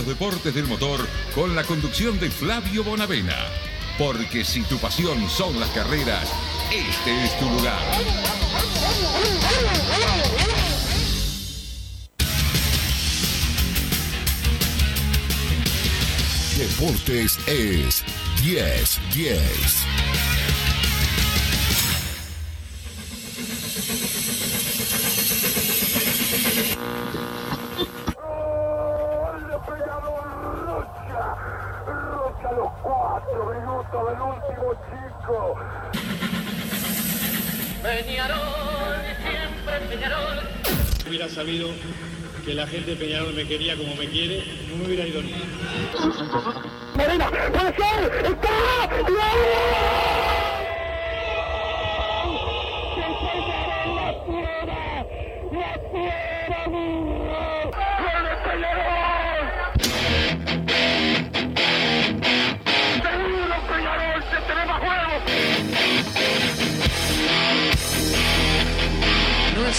los deportes del motor con la conducción de Flavio Bonavena. Porque si tu pasión son las carreras, este es tu lugar. Deportes es 10 10. del último chico. Peñarol, siempre Peñarol. Hubiera sabido que la gente de Peñarol me quería como me quiere, no me hubiera ido ni. Marina, puede ser, está,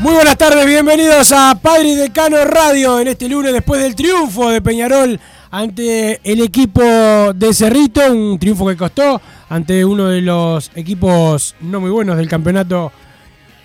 Muy buenas tardes, bienvenidos a Padre y Decano Radio en este lunes después del triunfo de Peñarol ante el equipo de Cerrito, un triunfo que costó ante uno de los equipos no muy buenos del campeonato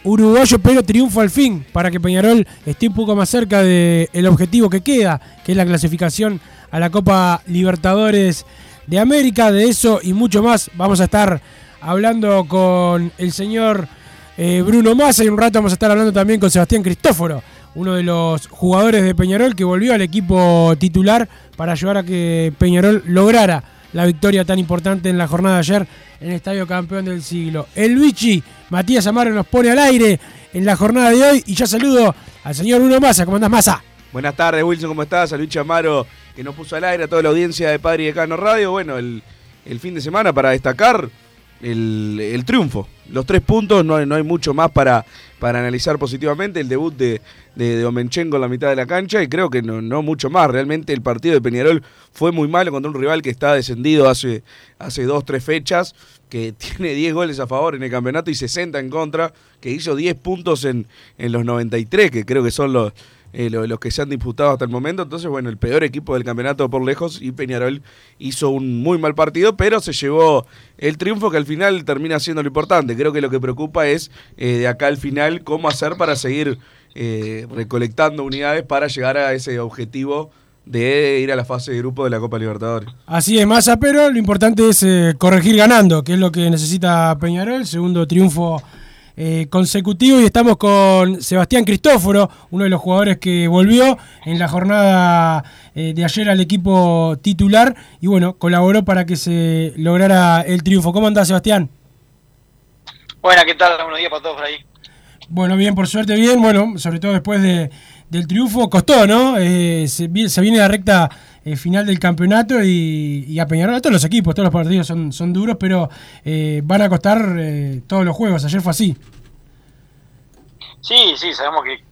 uruguayo, pero triunfo al fin para que Peñarol esté un poco más cerca del objetivo que queda, que es la clasificación a la Copa Libertadores de América. De eso y mucho más vamos a estar hablando con el señor eh, Bruno Massa y un rato vamos a estar hablando también con Sebastián Cristóforo, uno de los jugadores de Peñarol que volvió al equipo titular para ayudar a que Peñarol lograra la victoria tan importante en la jornada de ayer en el Estadio Campeón del Siglo. El Vichy, Matías Amaro nos pone al aire en la jornada de hoy y ya saludo al señor Bruno Massa. ¿Cómo andás, Massa? Buenas tardes, Wilson, ¿cómo estás? Al Vichy Amaro que nos puso al aire a toda la audiencia de Padre y Decano Radio. Bueno, el fin de semana para destacar el, triunfo. Los tres puntos, no hay, no hay mucho más para, para analizar positivamente. El debut de, de, Omenchenko en la mitad de la cancha y creo que no, no mucho más. Realmente el partido de Peñarol fue muy malo contra un rival que está descendido hace, hace dos, tres fechas, que tiene 10 goles a favor en el campeonato y 60 en contra, que hizo 10 puntos en, en los 93, que creo que son los, eh, los que se han disputado hasta el momento. Entonces, bueno, el peor equipo del campeonato por lejos y Peñarol hizo un muy mal partido, pero se llevó el triunfo que al final termina siendo lo importante. Creo que lo que preocupa es eh, de acá al final cómo hacer para seguir eh, recolectando unidades para llegar a ese objetivo de ir a la fase de grupo de la Copa Libertadores. Así es, Massa, pero lo importante es corregir ganando, que es lo que necesita Peñarol, segundo triunfo eh, consecutivo y estamos con Sebastián Cristóforo, uno de los jugadores que volvió en la jornada eh, de ayer al equipo titular y bueno, colaboró para que se lograra el triunfo. ¿Cómo andás, Sebastián? Buena, ¿qué tal? Buenos días para todos por ahí. Bueno, bien, por suerte bien, bueno, sobre todo después de, del triunfo, costó, ¿no? Eh, se, se viene la recta eh, final del campeonato y, a Peñarol, a todos los equipos, todos los partidos son, son duros, pero eh, van a costar eh, todos los juegos. Ayer fue así. Sí, sí, sabemos que,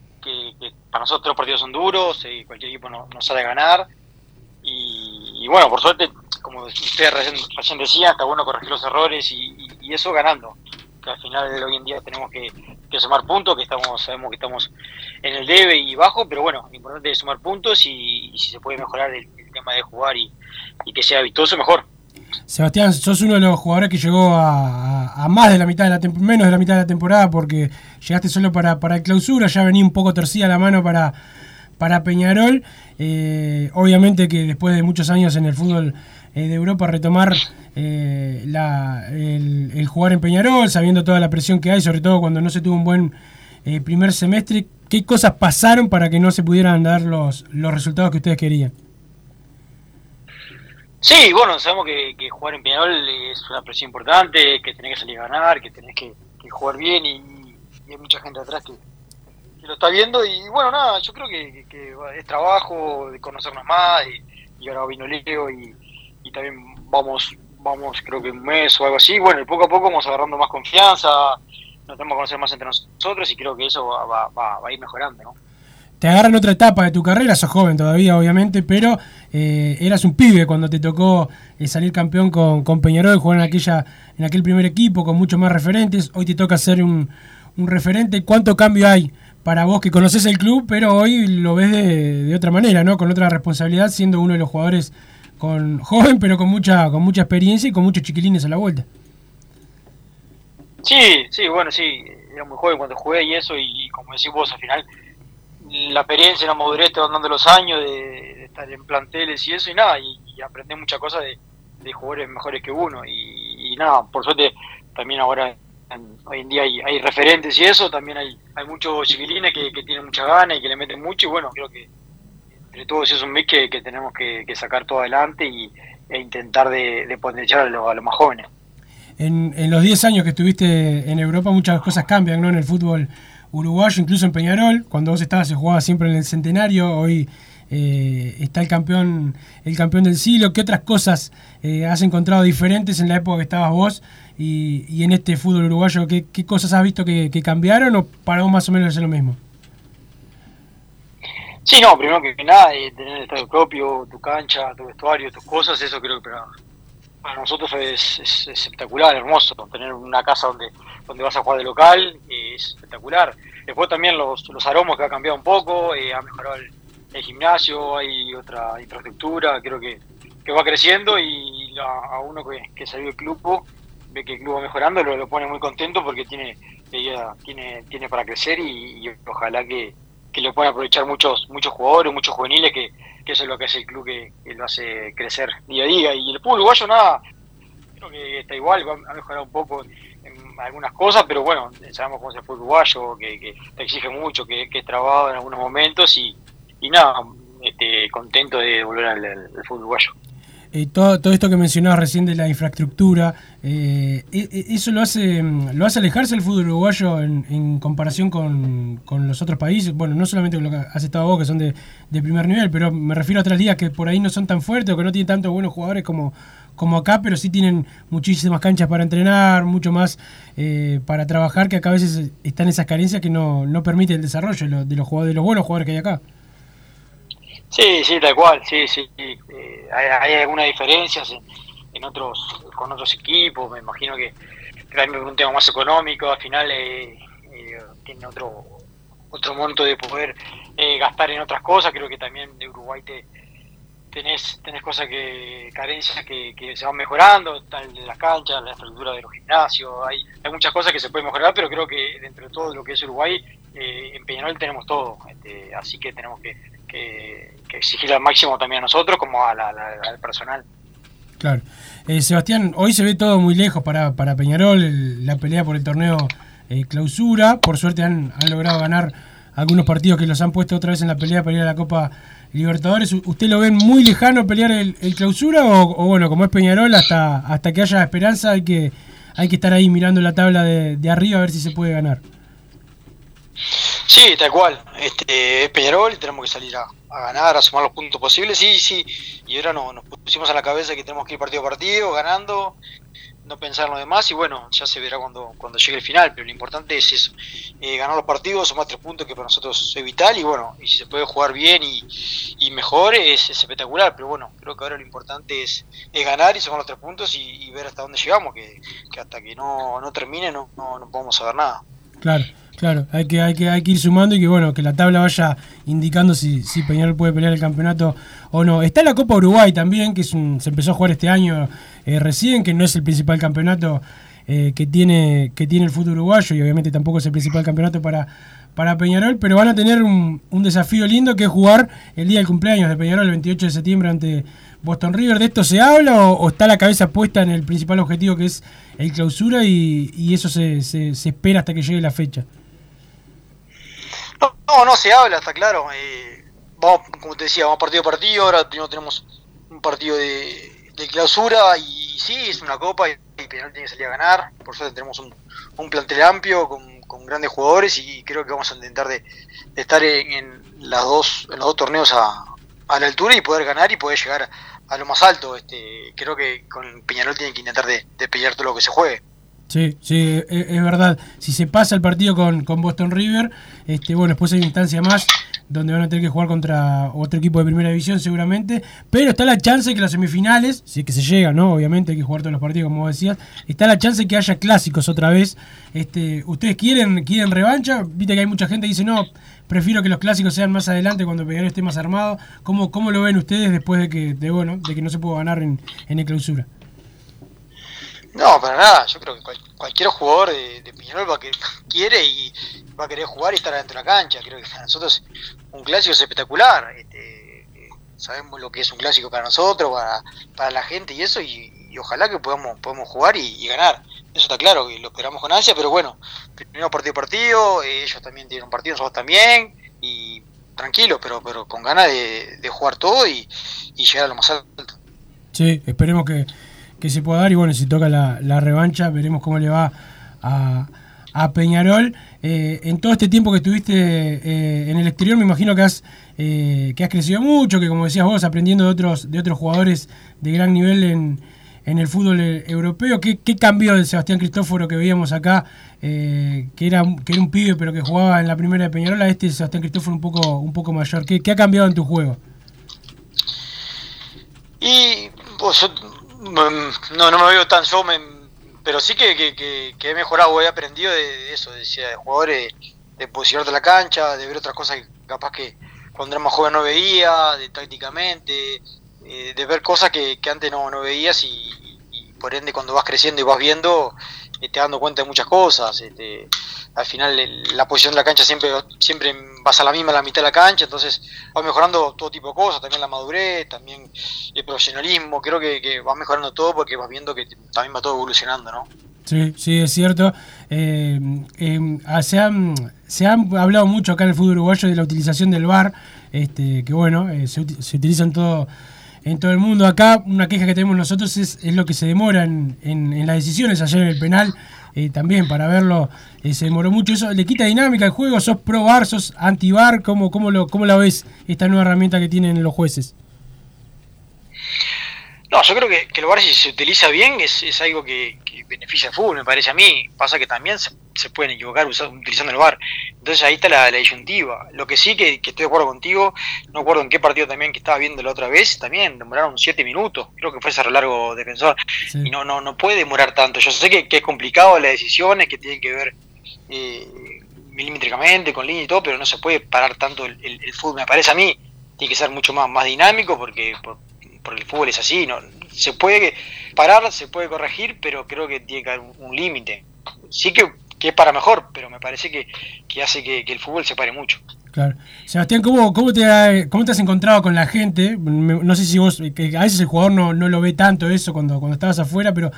para nosotros los partidos son duros, cualquier equipo no, no sabe ganar. Y, bueno, por suerte, como ustedes recién, decían, está bueno corregir los errores y, y eso ganando que al final hoy en día tenemos que, sumar puntos, que estamos sabemos que estamos en el debe y bajo, pero bueno, lo importante es sumar puntos y, si se puede mejorar el, tema de jugar y, que sea vistoso, mejor. Sebastián, sos uno de los jugadores que llegó a, más de la mitad de la menos de la mitad de la temporada porque llegaste solo para, el clausura, ya venía un poco torcida la mano para, para Peñarol. Eh, obviamente que después de muchos años en el fútbol eh, de Europa retomar eh, la, el, jugar en Peñarol, sabiendo toda la presión que hay, sobre todo cuando no se tuvo un buen primer semestre. ¿Qué cosas pasaron para que no se pudieran dar los, los resultados que ustedes querían? Sí, bueno, sabemos que, que jugar en Peñarol es una presión importante, que tenés que salir a ganar, que tenés que, que jugar bien y, hay mucha gente atrás que, lo está viendo y bueno, nada, yo creo que, es trabajo de conocernos más y, y ahora vino Leo y, y también vamos, vamos creo que un mes o algo así, bueno, y poco a poco vamos agarrando más confianza, nos tenemos que conocer más entre nosotros y creo que eso va, va, va a ir mejorando, ¿no? Te agarran otra etapa de tu carrera, sos joven todavía, obviamente, pero eh, eras un pibe cuando te tocó eh, salir campeón con, con Peñarol, jugar en, aquella, en aquel primer equipo con muchos más referentes. Hoy te toca ser un, referente. ¿Cuánto cambio hay para vos que conoces el club, pero hoy lo ves de, otra manera, ¿no? Con otra responsabilidad, siendo uno de los jugadores con joven, pero con mucha, con mucha experiencia y con muchos chiquilines a la vuelta. Sí, sí, bueno, sí, era muy joven cuando jugué y eso, y como decís vos, al final la experiencia, la madurez te van dando los años de, estar en planteles y eso y nada, y, y aprender muchas cosas de, de, jugadores mejores que uno y, nada, por suerte también ahora en, hoy en día hay, hay, referentes y eso, también hay, hay muchos chiquilines que, que, tienen mucha ganas y que le meten mucho y bueno, creo que entre todos es un mix que, que tenemos que, que, sacar todo adelante y, e intentar de, de potenciar a, lo, a los más jóvenes. En, en los 10 años que estuviste en Europa muchas cosas cambian ¿no? en el fútbol uruguayo, incluso en Peñarol, cuando vos estabas se jugaba siempre en el centenario, hoy eh, está el campeón, el campeón del siglo, ¿qué otras cosas eh, has encontrado diferentes en la época que estabas vos y, en este fútbol uruguayo? ¿Qué, cosas has visto que, cambiaron o para vos más o menos es lo mismo? Sí, no, primero que nada, eh, tener el estadio propio, tu cancha, tu vestuario, tus cosas, eso creo que para, para nosotros es, es, espectacular, hermoso, tener una casa donde, donde vas a jugar de local, es espectacular. Después también los, los aromas que ha cambiado un poco, eh, ha mejorado el, gimnasio, hay otra infraestructura, creo que, que va creciendo y a, uno que, que, salió del club ve que el club va mejorando, lo, lo pone muy contento porque tiene, tiene, tiene para crecer y, ojalá que, que lo puedan aprovechar muchos muchos jugadores, muchos juveniles, que, que eso es lo que hace el club, que, que, lo hace crecer día a día. Y el fútbol uruguayo, nada, creo que está igual, ha mejorado un poco en algunas cosas, pero bueno, sabemos cómo es el fútbol uruguayo, que, que te exige mucho, que, es trabado en algunos momentos y, y nada, este, contento de volver al, al fútbol uruguayo. Eh, todo, todo, esto que mencionabas recién de la infraestructura, eh, ¿eso lo hace lo hace alejarse el fútbol uruguayo en, en comparación con, con, los otros países? Bueno, no solamente con lo que has estado vos, que son de, de, primer nivel, pero me refiero a otras ligas que por ahí no son tan fuertes o que no tienen tantos buenos jugadores como, como acá, pero sí tienen muchísimas canchas para entrenar, mucho más eh, para trabajar, que acá a veces están esas carencias que no, no permiten el desarrollo de los, de los, jugadores, de los buenos jugadores que hay acá. Sí, sí, tal cual, sí, sí. Eh, hay, hay, algunas diferencias en, en, otros, con otros equipos, me imagino que también un tema más económico, al final eh, eh, tiene otro otro monto de poder eh, gastar en otras cosas, creo que también de Uruguay te tenés, tenés cosas que, carencias que, que se van mejorando, tal de las canchas, la estructura de los gimnasios, hay, hay muchas cosas que se pueden mejorar, pero creo que dentro de todo lo que es Uruguay, en Peñarol tenemos todo, este, así que tenemos que, que, que, exigir al máximo también a nosotros como a la, al personal. Claro. Eh, Sebastián, hoy se ve todo muy lejos para, para Peñarol, el, la pelea por el torneo eh, clausura. Por suerte han, han, logrado ganar algunos partidos que los han puesto otra vez en la pelea para ir a la Copa Libertadores. ¿Usted lo ven muy lejano pelear el, clausura o, bueno, como es Peñarol, hasta, hasta que haya esperanza hay que, hay que estar ahí mirando la tabla de arriba a ver si se puede ganar? Sí, tal cual. Este, es Peñarol y tenemos que salir a, a, ganar, a sumar los puntos posibles. Sí, sí. Y ahora no, nos pusimos a la cabeza que tenemos que ir partido a partido, ganando, no pensar en lo demás. Y bueno, ya se verá cuando, cuando llegue el final. Pero lo importante es eso: eh, ganar los partidos, sumar tres puntos que para nosotros es vital. Y bueno, y si se puede jugar bien y, y mejor, es, es, espectacular. Pero bueno, creo que ahora lo importante es, es ganar y sumar los tres puntos y, y ver hasta dónde llegamos. Que, que hasta que no, no termine, no, no, no podemos saber nada. Claro. Claro, hay que, hay que, hay que ir sumando y que bueno, que la tabla vaya indicando si, si Peñarol puede pelear el campeonato o no. Está la Copa Uruguay también, que es un, se empezó a jugar este año eh, recién, que no es el principal campeonato eh, que, tiene, que tiene el fútbol uruguayo y obviamente tampoco es el principal campeonato para, para Peñarol, pero van a tener un, un desafío lindo que es jugar el día del cumpleaños de Peñarol, el 28 de septiembre, ante Boston River. ¿De esto se habla o, está la cabeza puesta en el principal objetivo que es el clausura y, y eso se, se espera hasta que llegue la fecha? No, no se habla, está claro. Eh, vamos, como te decía, vamos partido a partido. Ahora primero tenemos un partido de, de clausura y sí, es una copa y, Peñarol tiene que salir a ganar. Por suerte tenemos un, plantel amplio con, con grandes jugadores y creo que vamos a intentar de, estar en, las dos, en los dos torneos a, a la altura y poder ganar y poder llegar a lo más alto. Este, creo que con Peñarol tienen que intentar de, de pelear todo lo que se juegue. Sí, sí, es, es verdad. Si se pasa el partido con, con Boston River, este, bueno, después hay una instancia más donde van a tener que jugar contra otro equipo de primera división seguramente, pero está la chance que las semifinales, si es que se llega, ¿no? Obviamente hay que jugar todos los partidos como decías, está la chance que haya clásicos otra vez. Este, ¿Ustedes quieren, quieren revancha? Viste que hay mucha gente que dice, no, prefiero que los clásicos sean más adelante cuando Peñarol esté más armado. ¿Cómo, cómo lo ven ustedes después de que, de, bueno, de que no se pudo ganar en, en clausura? No, para nada. Yo creo que cual, cualquier jugador de, de va a que quiere y va a querer jugar y estar adentro de la cancha. Creo que para nosotros un clásico es espectacular. Este, eh, sabemos lo que es un clásico para nosotros, para, para la gente y eso, y, ojalá que podamos, podamos jugar y, ganar. Eso está claro, que lo esperamos con ansia, pero bueno, primero partido partido, eh, ellos también tienen un partido, nosotros también, y tranquilo, pero, pero con ganas de, jugar todo y llegar a lo más alto. Sí, esperemos que, que se pueda dar y bueno, si toca la, revancha, veremos cómo le va a, Peñarol. Eh, en todo este tiempo que estuviste eh, en el exterior, me imagino que has, eh, que has crecido mucho, que como decías vos, aprendiendo de otros, de otros jugadores de gran nivel en, en el fútbol europeo. ¿Qué, qué cambió del Sebastián Cristóforo que veíamos acá, que, era, que era un pibe pero que jugaba en la primera de Peñarol, a este Sebastián Cristóforo un poco, un poco mayor? ¿Qué, ¿Qué ha cambiado en tu juego? Y no, no me veo tan me, pero sí que, que, he mejorado, he aprendido de, de eso, de, de jugadores, de posicionarte la cancha, de ver otras cosas que capaz que cuando era más joven no veía, de tácticamente, eh, de ver cosas que, antes no, no veías y, por ende cuando vas creciendo y vas viendo, eh, te dando cuenta de muchas cosas. Este, al final la posición de la cancha siempre siempre vas a la misma, a la mitad de la cancha, entonces vas mejorando todo tipo de cosas, también la madurez, también el profesionalismo, creo que, que vas mejorando todo porque vas viendo que también va todo evolucionando, ¿no? Sí, sí, es cierto. Eh, eh, se, han, se han hablado mucho acá en el fútbol uruguayo de la utilización del VAR, este, que bueno, eh, se, se, utiliza todo, en todo el mundo. Acá una queja que tenemos nosotros es, es lo que se demora en, en, las decisiones ayer en el penal. también para verlo se demoró mucho. Eso le quita dinámica al juego. ¿Sos pro VAR, sos anti VAR? ¿Cómo, cómo, lo, ¿Cómo la ves esta nueva herramienta que tienen los jueces? No, yo creo que, que el VAR si se utiliza bien es, es algo que, beneficia al fútbol, me parece a mí. Pasa que también se pueden equivocar usando, utilizando el VAR. Entonces ahí está la, la disyuntiva. Lo que sí que, que, estoy de acuerdo contigo, no recuerdo en qué partido también que estaba viendo la otra vez, también demoraron siete minutos, creo que fue ese largo defensor. Sí. Y no, no, no puede demorar tanto. Yo sé que, que es complicado las decisiones, que tienen que ver eh, milimétricamente, con línea y todo, pero no se puede parar tanto el, el, el, fútbol, me parece a mí. Tiene que ser mucho más, más dinámico porque... Por, porque el fútbol es así, no se puede parar, se puede corregir, pero creo que tiene que haber un, un límite. Sí que, que, es para mejor, pero me parece que, que hace que, el fútbol se pare mucho. Claro. Sebastián, ¿cómo, cómo, te, ha, ¿cómo te has encontrado con la gente? No sé si vos, que a veces el jugador no, no lo ve tanto eso cuando, cuando estabas afuera, pero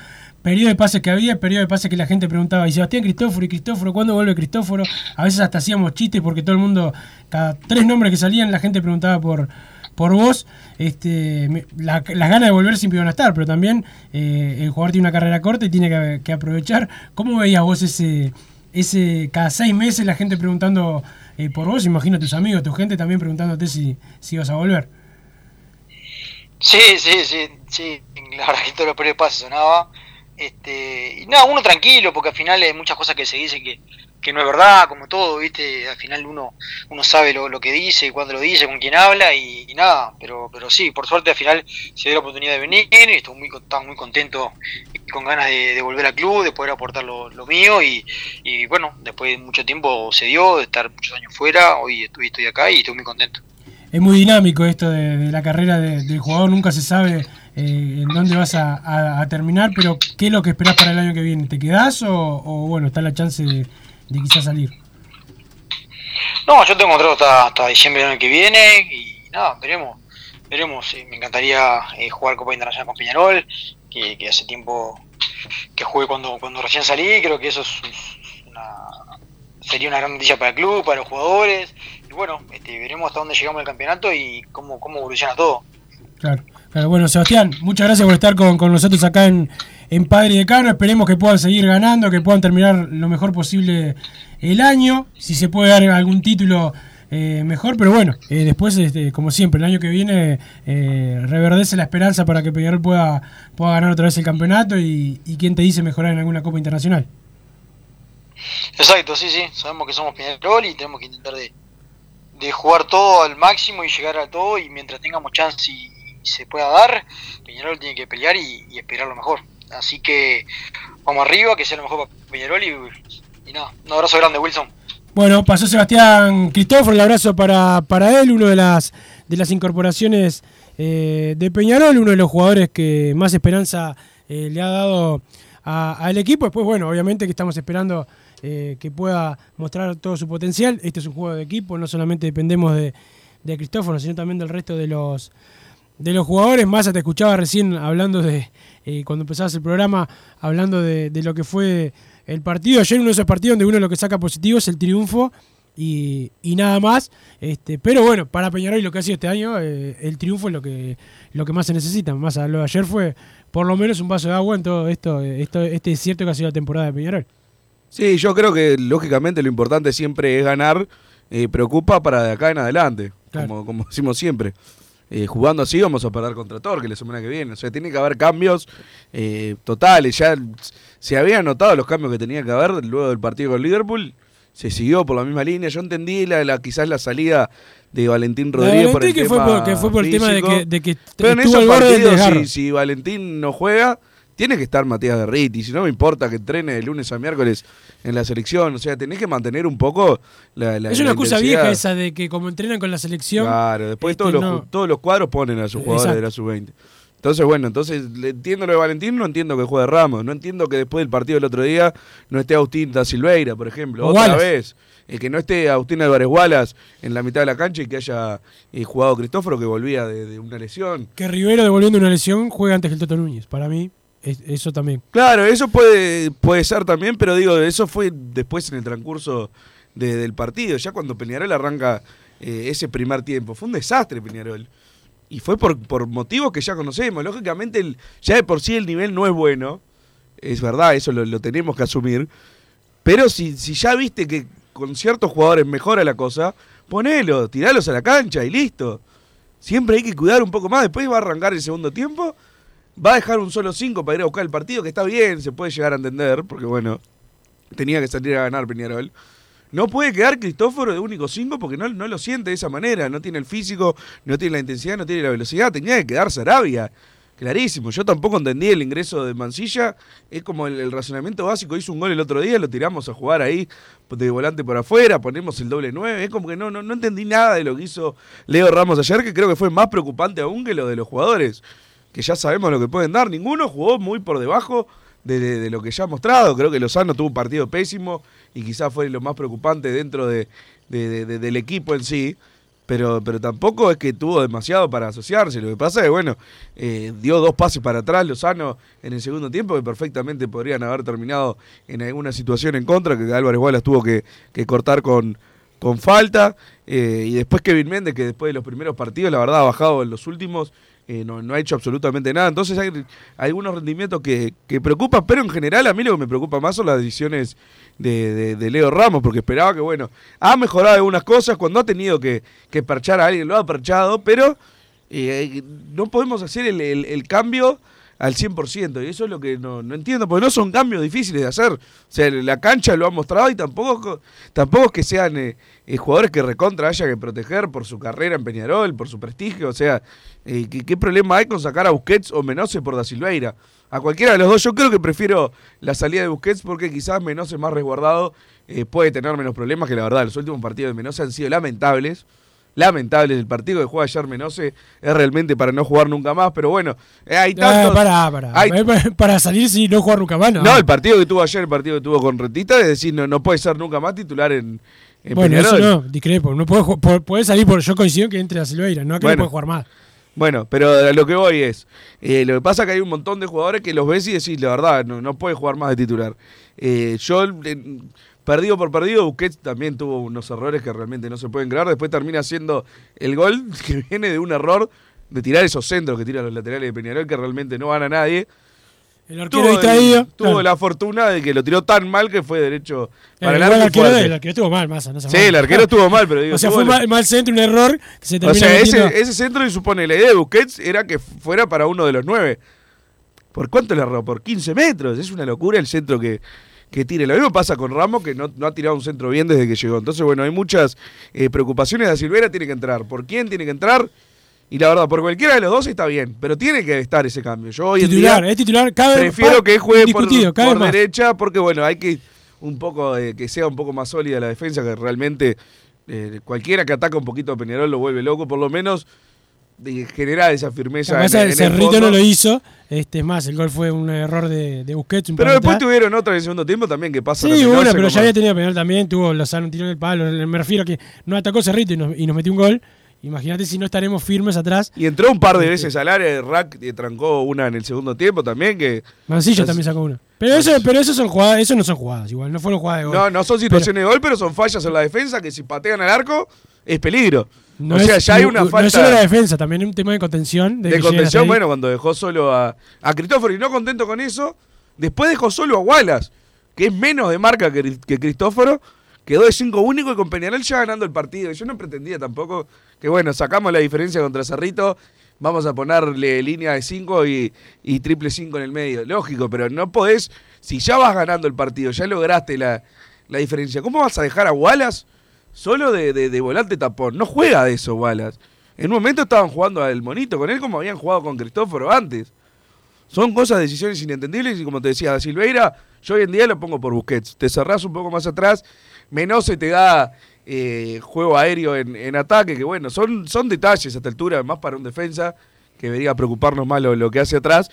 periodo de pases que había, periodo de pases que la gente preguntaba, ¿y Sebastián Cristóforo y Cristóforo? ¿Cuándo vuelve Cristóforo? A veces hasta hacíamos chistes porque todo el mundo, cada tres nombres que salían, la gente preguntaba por, por vos, este, la, las ganas de volver siempre iban a estar, pero también eh, el jugador tiene una carrera corta y tiene que, aprovechar. ¿Cómo veías vos ese, ese cada seis meses la gente preguntando eh, por vos? Imagino tus amigos, tu gente también preguntándote si, si ibas a volver. Sí, sí, sí, sí, la verdad que todo lo peor pase sonaba. Este, y nada, uno tranquilo, porque al final hay muchas cosas que se dicen que, que no es verdad, como todo, ¿viste? Al final uno uno sabe lo, lo que dice, cuándo lo dice, con quién habla y, nada, pero pero sí, por suerte al final se dio la oportunidad de venir y estoy muy, estaba muy contento y con ganas de, volver al club, de poder aportar lo, lo mío y, y, bueno, después de mucho tiempo se dio, de estar muchos años fuera, hoy estoy, estoy acá y estoy muy contento. Es muy dinámico esto de, la carrera de, del jugador, nunca se sabe eh, en dónde vas a, terminar, pero ¿qué es lo que esperás para el año que viene? ¿Te quedás o, o bueno, está la chance de de quizás salir? No, yo tengo contrato hasta, hasta diciembre del año que viene y nada, veremos. Veremos, eh, me encantaría eh, jugar Copa Internacional con Peñarol, que, que, hace tiempo que jugué cuando, cuando recién salí, creo que eso es una, sería una gran noticia para el club, para los jugadores. Y bueno, este, veremos hasta dónde llegamos el campeonato y cómo, cómo evoluciona todo. Claro, claro. Bueno, Sebastián, muchas gracias por estar con, con nosotros acá en, en Padre de Cano. Esperemos que puedan seguir ganando, que puedan terminar lo mejor posible el año. Si se puede dar algún título eh, mejor, pero bueno, eh, después, este, como siempre, el año que viene eh, reverdece la esperanza para que Peñarol pueda, pueda ganar otra vez el campeonato y, y quién te dice mejorar en alguna Copa Internacional. Exacto, sí, sí. Sabemos que somos Peñarol y tenemos que intentar de, de jugar todo al máximo y llegar a todo y mientras tengamos chance y, se pueda dar, Peñarol tiene que pelear y, esperar lo mejor. Así que vamos arriba, que sea lo mejor para Peñarol y, y nada, un abrazo grande Wilson. Bueno, pasó Sebastián Cristóforo, el abrazo para, para él, uno de las, de las incorporaciones eh, de Peñarol, uno de los jugadores que más esperanza eh, le ha dado al equipo. Después, bueno, obviamente que estamos esperando eh, que pueda mostrar todo su potencial. Este es un juego de equipo, no solamente dependemos de, de Cristóforo, sino también del resto de los, de los jugadores. Massa te escuchaba recién hablando de, eh, cuando empezabas el programa, hablando de, de, lo que fue el partido. Ayer uno de esos partidos donde uno lo que saca positivo es el triunfo y, y nada más. Este, pero bueno, para Peñarol y lo que ha sido este año, eh, el triunfo es lo que, lo que más se necesita. Más a lo de ayer fue por lo menos un vaso de agua en todo esto, esto este desierto que ha sido la temporada de Peñarol. Sí, yo creo que lógicamente lo importante siempre es ganar. Eh, preocupa para de acá en adelante, claro. como, como decimos siempre. Eh, jugando así vamos a perder contra Torque la semana que viene. O sea, tiene que haber cambios eh, totales. Ya se habían notado los cambios que tenía que haber luego del partido con Liverpool. Se siguió por la misma línea. Yo entendí la, la quizás la salida de Valentín Rodríguez Valentín por el que tema fue por, que fue por el tema de que, de que Pero en esos partidos, si, si Valentín no juega, tiene que estar Matías Derriti. Si no me importa que entrene de lunes a miércoles en la selección. O sea, tenés que mantener un poco la. la es una la excusa intensidad. vieja esa de que como entrenan con la selección. Claro, después este, todos, los, no. todos los cuadros ponen a sus jugadores de la sub-20. Entonces, bueno, entonces entiendo lo de Valentín, no entiendo que juegue Ramos, no entiendo que después del partido del otro día no esté Agustín da Silveira, por ejemplo, O otra Wallace. vez. Eh, que no esté Agustín Álvarez Wallace en la mitad de la cancha y que haya eh, jugado Cristóforo que volvía de, de una lesión. Que Rivero devolviendo una lesión juega antes que el Toto Núñez. Para mí, es- eso también. Claro, eso puede, puede ser también, pero digo, eso fue después en el transcurso de- del partido, ya cuando Peñarol arranca eh, ese primer tiempo. Fue un desastre Peñarol. Y fue por, por motivos que ya conocemos. Lógicamente, ya de por sí el nivel no es bueno. Es verdad, eso lo, lo tenemos que asumir. Pero si, si ya viste que con ciertos jugadores mejora la cosa, ponelo, tiralos a la cancha y listo. Siempre hay que cuidar un poco más. Después va a arrancar el segundo tiempo. Va a dejar un solo 5 para ir a buscar el partido, que está bien, se puede llegar a entender, porque bueno, tenía que salir a ganar Peñarol. No puede quedar Cristóforo de único 5 porque no, no lo siente de esa manera. No tiene el físico, no tiene la intensidad, no tiene la velocidad. Tenía que quedar Sarabia. Clarísimo. Yo tampoco entendí el ingreso de Mancilla. Es como el, razonamiento básico. Hizo un gol el otro día, lo tiramos a jugar ahí de volante por afuera, ponemos el doble 9. Es como que no, no, no entendí nada de lo que hizo Leo Ramos ayer, que creo que fue más preocupante aún que lo de los jugadores. Que ya sabemos lo que pueden dar. Ninguno jugó muy por debajo de, lo que ya ha mostrado. Creo que Lozano tuvo un partido pésimo y quizás fue lo más preocupante dentro de, de- de- de- del equipo en sí. Pero, pero tampoco es que tuvo demasiado para asociarse. Lo que pasa es que, bueno, eh, dio dos pases para atrás Lozano en el segundo tiempo que perfectamente podrían haber terminado en alguna situación en contra, que Álvarez Wallace tuvo que, que cortar con, con falta. eh, y después Kevin Méndez, que después de los primeros partidos, la verdad, ha bajado en los últimos. Eh, no, no ha hecho absolutamente nada. Entonces hay, algunos rendimientos que, que preocupan, pero en general a mí lo que me preocupa más son las decisiones de, de- de Leo Ramos, porque esperaba que, bueno, ha mejorado algunas cosas, cuando ha tenido que, que perchar a alguien, lo ha perchado, pero eh, no podemos hacer el cambio al 100%, y eso es lo que no, no entiendo, porque no son cambios difíciles de hacer. O sea, la cancha lo ha mostrado y tampoco, tampoco es que sean eh, eh, jugadores que recontra haya que proteger por su carrera en Peñarol, por su prestigio. O sea, eh, ¿qué, problema hay con sacar a Busquets o Menose por Da Silveira? A cualquiera de los dos, yo creo que prefiero la salida de Busquets porque quizás Menose más resguardado eh, puede tener menos problemas, que la verdad, los últimos partidos de Menose han sido lamentables. Lamentables, el partido que juega ayer Menose es realmente para no jugar nunca más, pero bueno, eh, hay tantos... Ah, pará, pará. hay- Eh, Para, para salir si no jugar nunca más, no. no, el partido que tuvo ayer, el partido que tuvo con Retita, es decir, no, no puede ser nunca más titular en, en bueno, eso no, discrepo. No puede, salir por. Yo coincido que entre a Silveira, no que Bueno. no puede jugar más. Bueno, pero lo que voy es, eh, lo que pasa es que hay un montón de jugadores que los ves y decís, la verdad, no, no puede jugar más de titular. Eh, yo, eh, perdido por perdido. Busquets también tuvo unos errores que realmente no se pueden crear. Después termina haciendo el gol que viene de un error de tirar esos centros que tiran los laterales de Peñarol que realmente no van a nadie. El arquero Tuvo, el- distraído. tuvo claro. la fortuna de que lo tiró tan mal que fue derecho para el y arquero, el arquero estuvo mal, Massa, no Sí, el arquero estuvo mal, pero digo, O sea, fue el- mal, mal centro, un error que se O termina sea, metiendo- ese, ese centro y supone la idea de Busquets era que fuera para uno de los nueve. ¿Por cuánto le erró? Por 15 metros. Es una locura el centro que, que tire. Lo mismo pasa con Ramos, que no, no ha tirado un centro bien desde que llegó. Entonces, bueno, hay muchas eh, preocupaciones. Da Silveira tiene que entrar. ¿Por quién tiene que entrar? Y la verdad, por cualquiera de los dos está bien. Pero tiene que estar ese cambio. Yo hoy titular, en día es titular, prefiero que juegue por, por derecha porque, bueno, hay que un poco eh, que sea un poco más sólida la defensa, que realmente eh, cualquiera que ataca un poquito a Peñarol lo vuelve loco, por lo menos generar esa firmeza. Capaz en- en Cerrito no lo hizo. Este es más, el gol fue un error de, de Busquets. un Pero después atrás. tuvieron otra en el segundo tiempo también que pasa Sí, una, pero ya había tenido penal también. Tuvo Lozano un tiro en el palo. Me refiero a que no atacó Cerrito y nos, y nos metió un gol. Imagínate si no estaremos firmes atrás. Y entró un par de Este. veces al área, Rack eh, trancó una en el segundo tiempo también, que... Mancillo también sacó una. Pero eso, pero eso son jugadas, eso no son jugadas igual, no fueron jugadas de gol. No, no son situaciones de gol, pero son fallas en la defensa que si patean al arco es peligro. No o sea, es- ya hay no- una no falta... es solo la defensa, también es un tema de contención. De contención, bueno, cuando dejó solo a, a Cristóforo y no contento con eso, después dejó solo a Wallace, que es menos de marca que, que Cristóforo, quedó de 5 único y con Peñarol ya ganando el partido. Y yo no pretendía tampoco que, bueno, sacamos la diferencia contra Cerrito, vamos a ponerle línea de 5 y, triple 5 en el medio. Lógico, pero no podés, si ya vas ganando el partido, ya lograste la, diferencia, ¿cómo vas a dejar a Wallace solo de, de- volante tapón? No juega de eso, Wallace. En un momento estaban jugando al monito con él como habían jugado con Cristóforo antes. Son cosas, decisiones inentendibles y como te decía, Silveira, yo hoy en día lo pongo por Busquets. Te cerrás un poco más atrás, Menose te da eh, juego aéreo en, en ataque, que bueno, son, son detalles a esta altura, además para un defensa, que debería preocuparnos más lo, lo que hace atrás,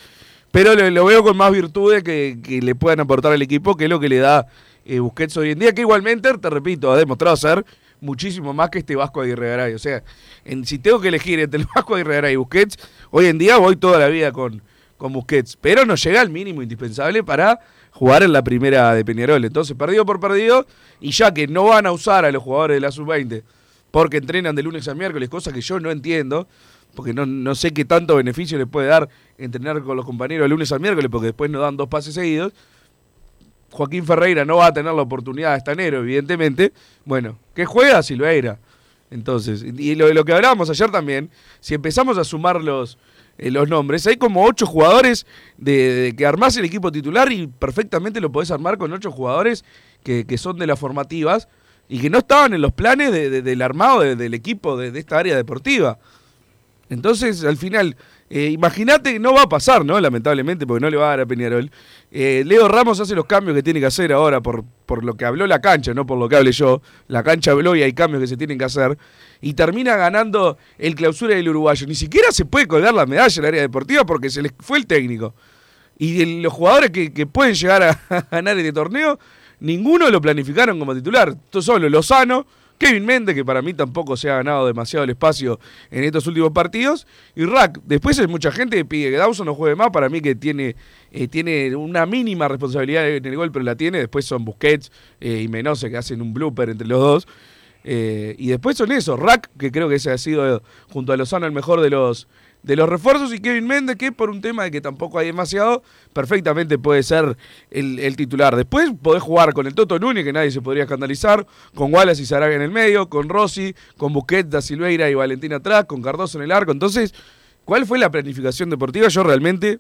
pero lo, veo con más virtudes que, que le puedan aportar al equipo, que es lo que le da eh, Busquets hoy en día, que igualmente, te repito, ha demostrado ser muchísimo más que este Vasco Aguirre Garay. O sea, en, si tengo que elegir entre el Vasco Aguirre Garay y Busquets, hoy en día voy toda la vida con, con Busquets, pero no llega al mínimo indispensable para jugar en la primera de Peñarol. Entonces, perdido por perdido, y ya que no van a usar a los jugadores de la sub-20 porque entrenan de lunes a miércoles, cosa que yo no entiendo, porque no, no sé qué tanto beneficio les puede dar entrenar con los compañeros de lunes a miércoles, porque después nos dan dos pases seguidos. Joaquín Ferreira no va a tener la oportunidad hasta enero, evidentemente. Bueno, ¿qué juega Silveira? Entonces, y lo, lo que hablábamos ayer también, si empezamos a sumar los, eh, los nombres, hay como ocho jugadores de, que armás el equipo titular y perfectamente lo podés armar con ocho jugadores que, que son de las formativas y que no estaban en los planes de- de- del armado de- del equipo de esta área deportiva. Entonces, al final, eh, imagínate, no va a pasar, ¿no? Lamentablemente, porque no le va a dar a Peñarol. Eh, Leo Ramos hace los cambios que tiene que hacer ahora por, por lo que habló la cancha, no por lo que hable yo. La cancha habló y hay cambios que se tienen que hacer. Y termina ganando el clausura del uruguayo. Ni siquiera se puede colgar la medalla en el área deportiva porque se les fue el técnico. Y el- los jugadores que, que pueden llegar a, a ganar este torneo, ninguno lo planificaron como titular. Solo Lozano, Kevin Méndez, que para mí tampoco se ha ganado demasiado el espacio en estos últimos partidos, y Rack. Después hay mucha gente que pide que Dawson no juegue más, para mí que tiene, eh, tiene una mínima responsabilidad en el gol, pero la tiene. Después son Busquets eh, y Menose que hacen un blooper entre los dos. Eh, y después son eso, Rack, que creo que ese ha sido junto a Lozano el mejor de los, de los refuerzos, y Kevin Méndez, que por un tema de que tampoco hay demasiado, perfectamente puede ser el, el titular. Después podés jugar con el Toto Núñez, que nadie se podría escandalizar, con Wallace y Sarabia en el medio, con Rossi, con Busquets, Da Silveira y Valentín atrás, con Cardoso en el arco. Entonces, ¿cuál fue la planificación deportiva? Yo realmente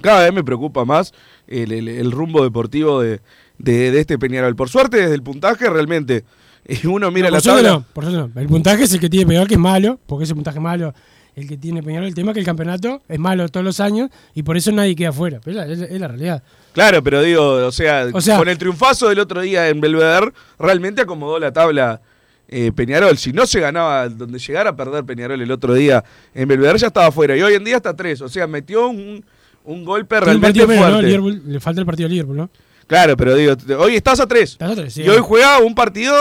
cada vez me preocupa más el, el- el rumbo deportivo de, de- de este Peñarol. Por suerte, desde el puntaje, realmente uno mira No, la por suerte tabla. no, por suerte no. El puntaje es el que tiene Peñarol, que es malo, porque ese puntaje malo el que tiene Peñarol. El tema es que el campeonato es malo todos los años y por eso nadie queda afuera. Pero es la, es- es la realidad. Claro, pero digo, o sea, O sea- con el triunfazo del otro día en Belvedere, realmente acomodó la tabla eh, Peñarol. Si no se ganaba, donde llegara a perder Peñarol el otro día en Belvedere, ya estaba fuera. Y hoy en día está tres. O sea, metió un, un golpe realmente menos, ¿no? fuerte. Liverpool- le falta el partido de Liverpool, ¿no? Claro, pero digo, hoy estás a tres. Estás a tres, sí. y hoy juega un partido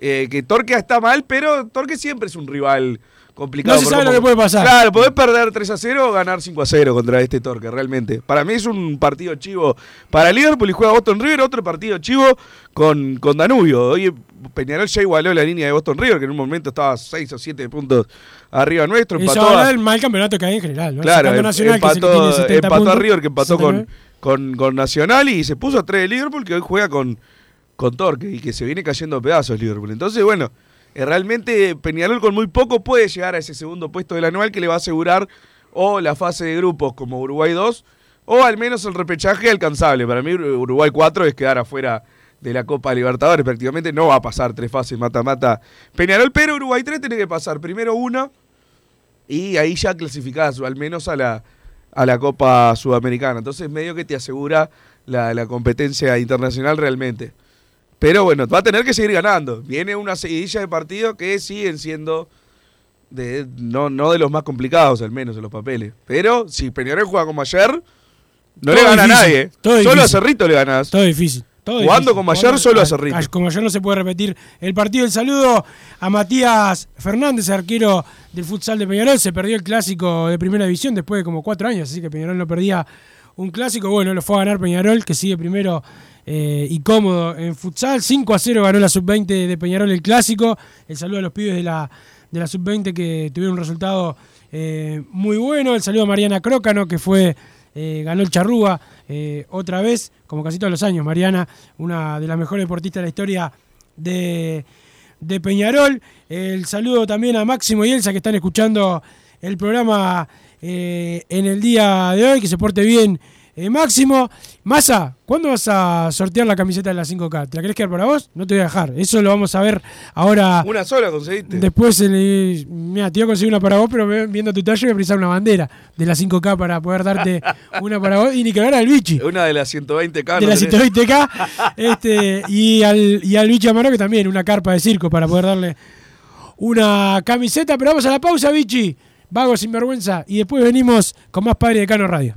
eh, que Torque está mal, pero Torque siempre es un rival complicado. No se sabe lo que puede pasar. Claro, podés perder 3 a 0 o ganar 5 a 0 contra este Torque, realmente. Para mí es un partido chivo para Liverpool y juega Boston River, otro partido chivo con, con Danubio. Oye, Peñarol ya igualó la línea de Boston River, que en un momento estaba 6 o 7 puntos arriba nuestro. Empató habla a- del mal campeonato que hay en general, ¿no? Claro, em- Nacional, el que empató, tiene 70 empató a River, que empató con, 69. con, con Nacional y se puso a 3 de Liverpool, que hoy juega con, con Torque y que se viene cayendo a pedazos Liverpool. Entonces, bueno, realmente Peñarol con muy poco puede llegar a ese segundo puesto del anual que le va a asegurar o la fase de grupos como Uruguay 2 o al menos el repechaje alcanzable. Para mí Uruguay 4 es quedar afuera de la Copa Libertadores, prácticamente no va a pasar tres fases mata-mata Peñarol, pero Uruguay 3 tiene que pasar primero una y ahí ya clasificás al menos a la, a la Copa Sudamericana. Entonces medio que te asegura la, la competencia internacional realmente. Pero bueno, va a tener que seguir ganando. Viene una seguidilla de partidos que siguen siendo de, no, no de los más complicados, al menos en los papeles. Pero si Peñarol juega como ayer, no Todo le gana difícil, a nadie. todo Solo a difícil. Cerrito le ganás. Todo difícil. todo Jugando difícil. como ayer, solo a a- Cerrito. a- Como ayer no se puede repetir el partido. El saludo a Matías Fernández, arquero del futsal de Peñarol. Se perdió el clásico de primera división después de como cuatro años, así que Peñarol no perdía un clásico. Bueno, lo fue a ganar Peñarol, que sigue primero eh, y cómodo en futsal. 5 a 0 ganó la sub-20 de Peñarol el clásico. El saludo a los pibes de la, de la sub-20 que tuvieron un resultado eh, muy bueno. El saludo a Mariana Crócano, que fue eh, ganó el Charrúa otra vez, como casi todos los años. Mariana, una de las mejores deportistas de la historia de, de Peñarol. El saludo también a Máximo y Elsa que están escuchando el programa en el día de hoy. Que se porte bien, eh, Máximo. Massa, ¿cuándo vas a sortear la camiseta de la 5K? ¿Te la querés quedar para vos? No te voy a dejar. Eso lo vamos a ver ahora. Una sola conseguiste. Después, eh, mira, te iba a conseguir una para vos, pero viendo tu talle voy a precisar una bandera de la 5K para poder darte una para vos. Y ni que hablar al bichi. Una de las 120K. De ¿no la tenés? 120K. Este, y al, y al bichi Amaro, que también, una carpa de circo para poder darle una camiseta. Pero vamos a la pausa, bichi. Vago sin vergüenza. Y después venimos con más Padre de Cano Radio.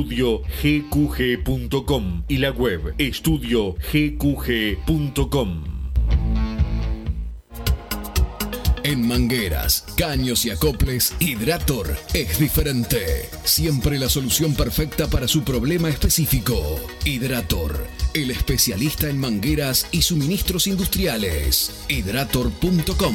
estudiogqg.com y la web estudiogqg.com. En mangueras, caños y acoples, Hidrator es diferente. Siempre la solución perfecta para su problema específico. Hidrator, el especialista en mangueras y suministros industriales. Hidrator.com.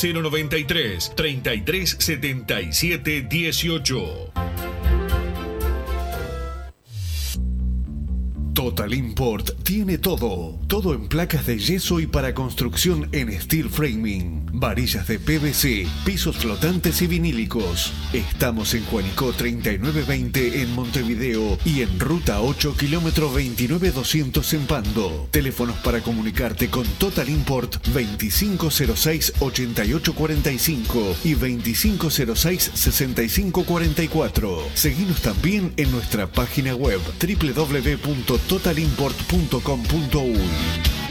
093 3377 18. Total Import tiene todo. Todo en placas de yeso y para construcción en steel framing. Varillas de PVC, pisos flotantes y vinílicos. Estamos en Juanico 3920 en Montevideo y en Ruta 8 kilómetro 29200 en Pando. Teléfonos para comunicarte con Total Import 2506-8845 y 2506-6544. Seguinos también en nuestra página web www.totalimport.com.uy.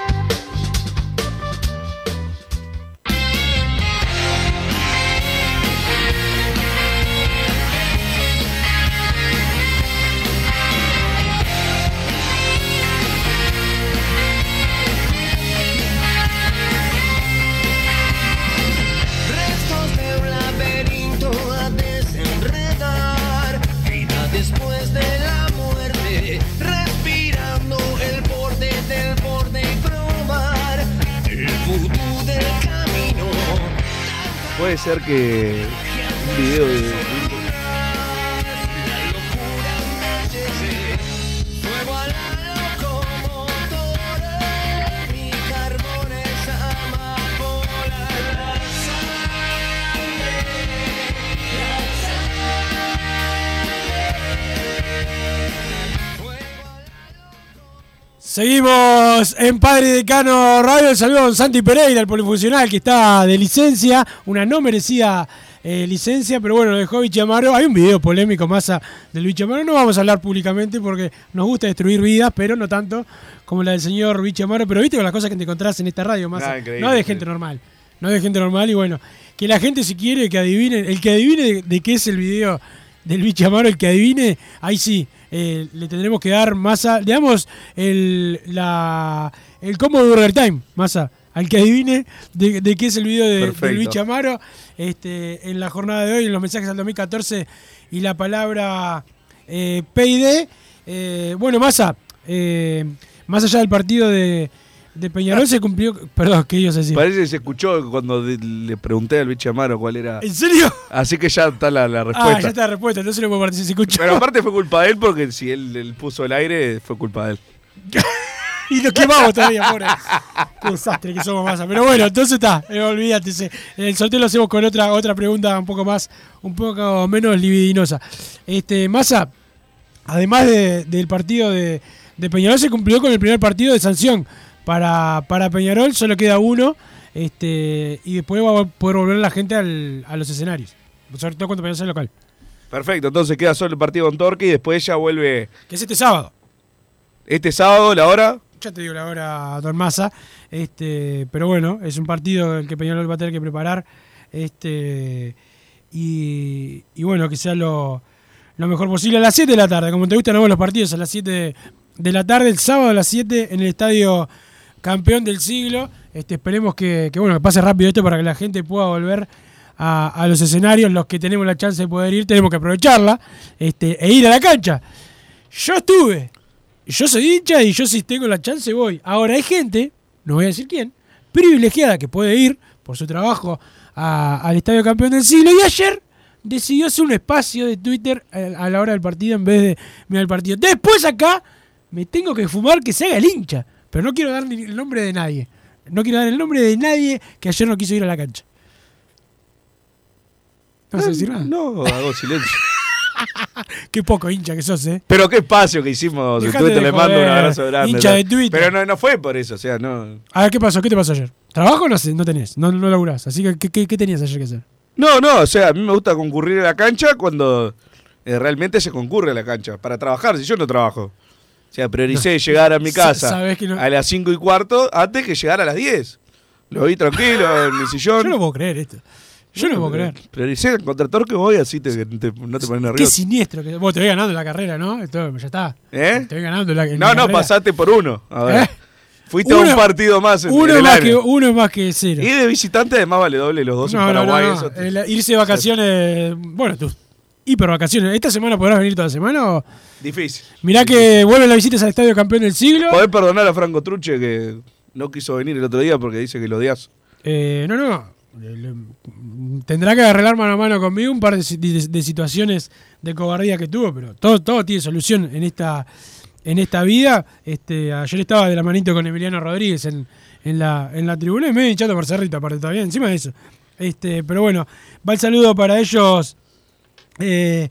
Que Seguimos en Padre Decano Radio. El saludo a don Santi Pereira, el polifuncional que está de licencia, una no merecida eh, licencia, pero bueno, dejó Vichamaro. Hay un video polémico más del Vichamaro. No vamos a hablar públicamente porque nos gusta destruir vidas, pero no tanto como la del señor Vichamaro. Pero viste con las cosas que te encontrás en esta radio, más Ah, no de gente normal. No de gente normal y bueno, que la gente si quiere que adivine, el que adivine de, de qué es el video del Vichamaro, el que adivine, ahí sí, eh, le tendremos que dar masa, le damos el, la, el combo de Burger Time, masa, al que adivine de, de qué es el video de, del Perfecto. Vichamaro, este, en la jornada de hoy, en los mensajes al 2014 y la palabra eh, PID. Eh, bueno, masa, eh, más allá del partido de, de Peñarol se cumplió, perdón, ¿qué ibas a decir? Parece que se escuchó cuando de- le pregunté al bicho Amaro cuál era. ¿En serio? Así que ya está la, la respuesta. Ah, ya está la respuesta, entonces no puedo participar. Se escuchó. Pero aparte fue culpa de él porque si él, él puso el aire, fue culpa de él. y lo quemamos todavía, pobre. Qué desastre que somos masa. Pero bueno, entonces está, eh, olvídate. El sorteo lo hacemos con otra, otra pregunta un poco más, un poco menos libidinosa. Este, Massa, además de- del partido de, de Peñarol, se cumplió con el primer partido de sanción. Para, para Peñarol solo queda uno. Este, y después va a poder volver la gente al- a los escenarios. Sobre todo cuando Peñarol sea local. Perfecto, entonces queda solo el partido con Torque y después ya vuelve Que es este sábado. este sábado, la hora. Ya te digo la hora, Don Massa. Este, pero bueno, es un partido el que Peñarol va a tener que preparar. Este, y, y bueno, que sea lo, lo mejor posible. A las 7 de la tarde, como te gustan a vos los partidos, a las 7 de la tarde, el sábado a las 7 en el estadio campeón del siglo. Este, esperemos que, bueno, que pase rápido esto para que la gente pueda volver a, los escenarios. Los que tenemos la chance de poder ir, tenemos que aprovecharla este, e ir a la cancha. Yo estuve, yo soy hincha y yo si tengo la chance voy. Ahora hay gente, no voy a decir quién, privilegiada que puede ir por su trabajo al Estadio Campeón del Siglo. Y ayer decidió hacer un espacio de Twitter a, a la hora del partido en vez de mirar el partido. Después acá me tengo que fumar que se haga el hincha. Pero no quiero dar ni el nombre de nadie. No quiero dar el nombre de nadie que ayer no quiso ir a la cancha. ¿No vas a decir nada? No, hago silencio. Qué poco hincha que sos, ¿eh? Pero qué espacio que hicimos en Twitter, le mando un abrazo grande. hincha de Twitter. Pero no, no fue por eso, o sea, no. A ver, ¿qué pasó? ¿Qué te pasó ayer? ¿Trabajo no, no tenés? No, no laburás. Así que, ¿qué, qué, qué tenías ayer que hacer? No, no, o sea, a mí me gusta concurrir a la cancha cuando eh, realmente se concurre a la cancha. Para trabajar, si yo no trabajo. O sea, prioricé llegar a mi Sa- casa no- a las 5 y cuarto antes que llegar a las 10. Lo vi tranquilo en mi sillón. Yo no puedo creer esto. Yo no puedo creer. Prioricé el que voy, así te, te- no te pones Qué nervioso. siniestro. Que, vos te voy ganando la carrera, ¿no? Esto, ya está. ¿Eh? Te voy ganando la, en No, la no, carrera. pasaste por uno. A ver. ¿Eh? Fuiste a un partido más en, Uno en el más, que, uno es más que cero. Y de visitante además vale doble los dos en No, no, Paraguay. no, no. eso te- El irse de vacaciones. Bueno, tus hiper vacaciones. ¿Esta semana podrás venir toda la semana? O? Difícil. Mirá que vuelven las visitas al Estadio Campeón del Siglo. Podés perdonar a Franco Truche que no quiso venir el otro día porque dice que lo odias. Eh, no, no. Tendrá que arreglar mano a mano conmigo un par de, si- de- de situaciones de cobardía que tuvo, pero todo, todo tiene solución en esta, en esta vida. Este, ayer estaba de la manito con Emiliano Rodríguez en, en la, en la tribuna y medio hinchando por Cerrito, aparte todavía, encima de eso. Este, pero bueno, va el saludo para ellos. Eh,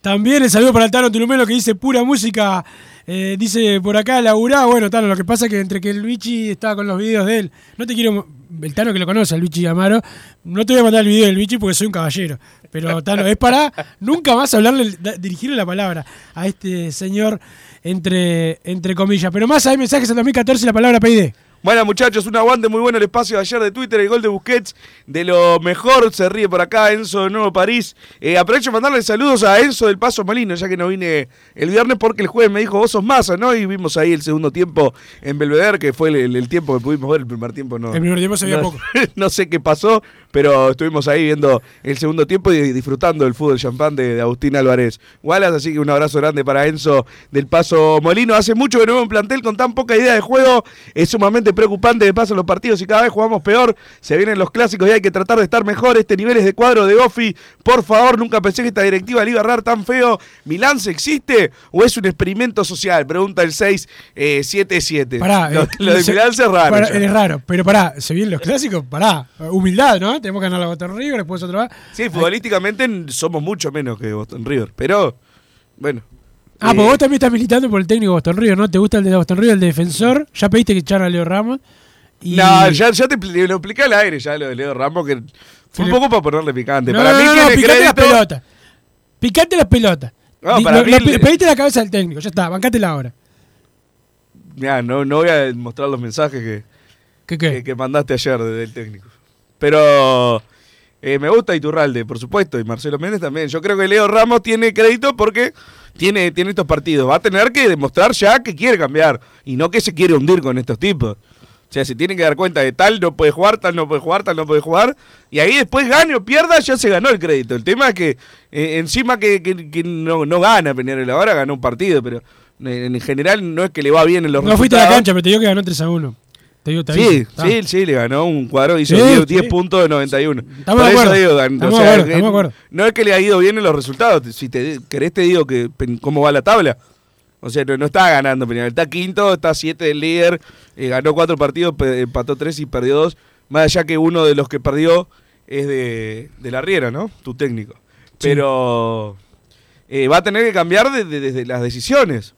también el saludo para el Tano Tulumelo que dice pura música. eh, dice por acá, laburá. Bueno, Tano, lo que pasa es que entre que el Luigi estaba con los videos de él, no te quiero. El Tano que lo conoce, el Luigi Amaro, no te voy a mandar el video del Luigi porque soy un caballero. Pero Tano, es para nunca más hablarle, dirigirle la palabra a este señor entre, entre comillas. Pero más hay mensajes en 2014 la palabra PID. Bueno, muchachos, un aguante muy bueno el espacio de ayer de Twitter, el gol de Busquets, de lo mejor, se ríe por acá Enzo de Nuevo París. Eh, aprovecho para mandarle saludos a Enzo del Paso Molino, ya que no vine el viernes porque el jueves me dijo, vos sos masa, ¿no? Y vimos ahí el segundo tiempo en Belvedere, que fue el, el- el tiempo que pudimos ver, el primer tiempo no. El primer tiempo se veía no, poco. no sé qué pasó, pero estuvimos ahí viendo el segundo tiempo y disfrutando del fútbol champán de, de Agustín Álvarez Wallace, así que un abrazo grande para Enzo del Paso Molino. Hace mucho que no veo un plantel con tan poca idea de juego, es sumamente preocupante de paso los partidos y cada vez jugamos peor. Se vienen los clásicos y hay que tratar de estar mejor. Este nivel es de cuadro de Offi. Por favor, nunca pensé que esta directiva le iba a errar tan feo. ¿Milán se existe o es un experimento social? Pregunta el 677. Pará, lo, eh, lo de se- Milán es raro. pará, ya. es raro, pero pará, ¿se vienen los clásicos? Pará, humildad, ¿no? Tenemos que ganar la Boston River, después otra vez. Sí, futbolísticamente somos mucho menos que Boston River, pero bueno. Ah, Eh, pues vos también estás militando por el técnico de Boston River, ¿no? ¿Te gusta el de Boston River, el defensor? Ya pediste que echara a Leo Ramos. Y... No, ya, ya te lo expliqué al aire ya lo de Leo Ramos, que fue un poco para ponerle picante. No, para no, mí no, tiene picate las pelotas. Picate las pelotas. No, para lo- mí lo pediste la cabeza del técnico, ya está, bancátela ahora. Mirá, no, no voy a mostrar los mensajes que, ¿Qué qué? que, que mandaste ayer de- del técnico. Pero eh, me gusta Iturralde, por supuesto, y Marcelo Méndez también. Yo creo que Leo Ramos tiene crédito porque tiene, tiene estos partidos. Va a tener que demostrar ya que quiere cambiar y no que se quiere hundir con estos tipos. O sea, se tiene que dar cuenta de tal no puede jugar, tal no puede jugar, tal no puede jugar. Y ahí después gane o pierda, ya se ganó el crédito. El tema es que eh, encima que, que- que no, no gana Peñarol ahora, ganó un partido, pero eh, en general no es que le va bien en los No fuiste a la cancha, pero te digo que ganó 3 a 1. Te digo, te Sí. Está. sí, sí, le ganó un cuadro, hizo Sí, 10, 10 sí. puntos de 91. Estamos Por de eso acuerdo. digo, gan- Estamos o de sea, acuerdo, que estamos de acuerdo. no es que le ha ido bien en los resultados, si te querés te digo que cómo va la tabla. O sea, no, no está ganando Peñarol, está quinto, está 7 del líder, eh, ganó 4 partidos, empató 3 y perdió 2. Más allá que uno de los que perdió es de, de la Riera, ¿no? Tu técnico. Pero eh, va a tener que cambiar de- de- desde las decisiones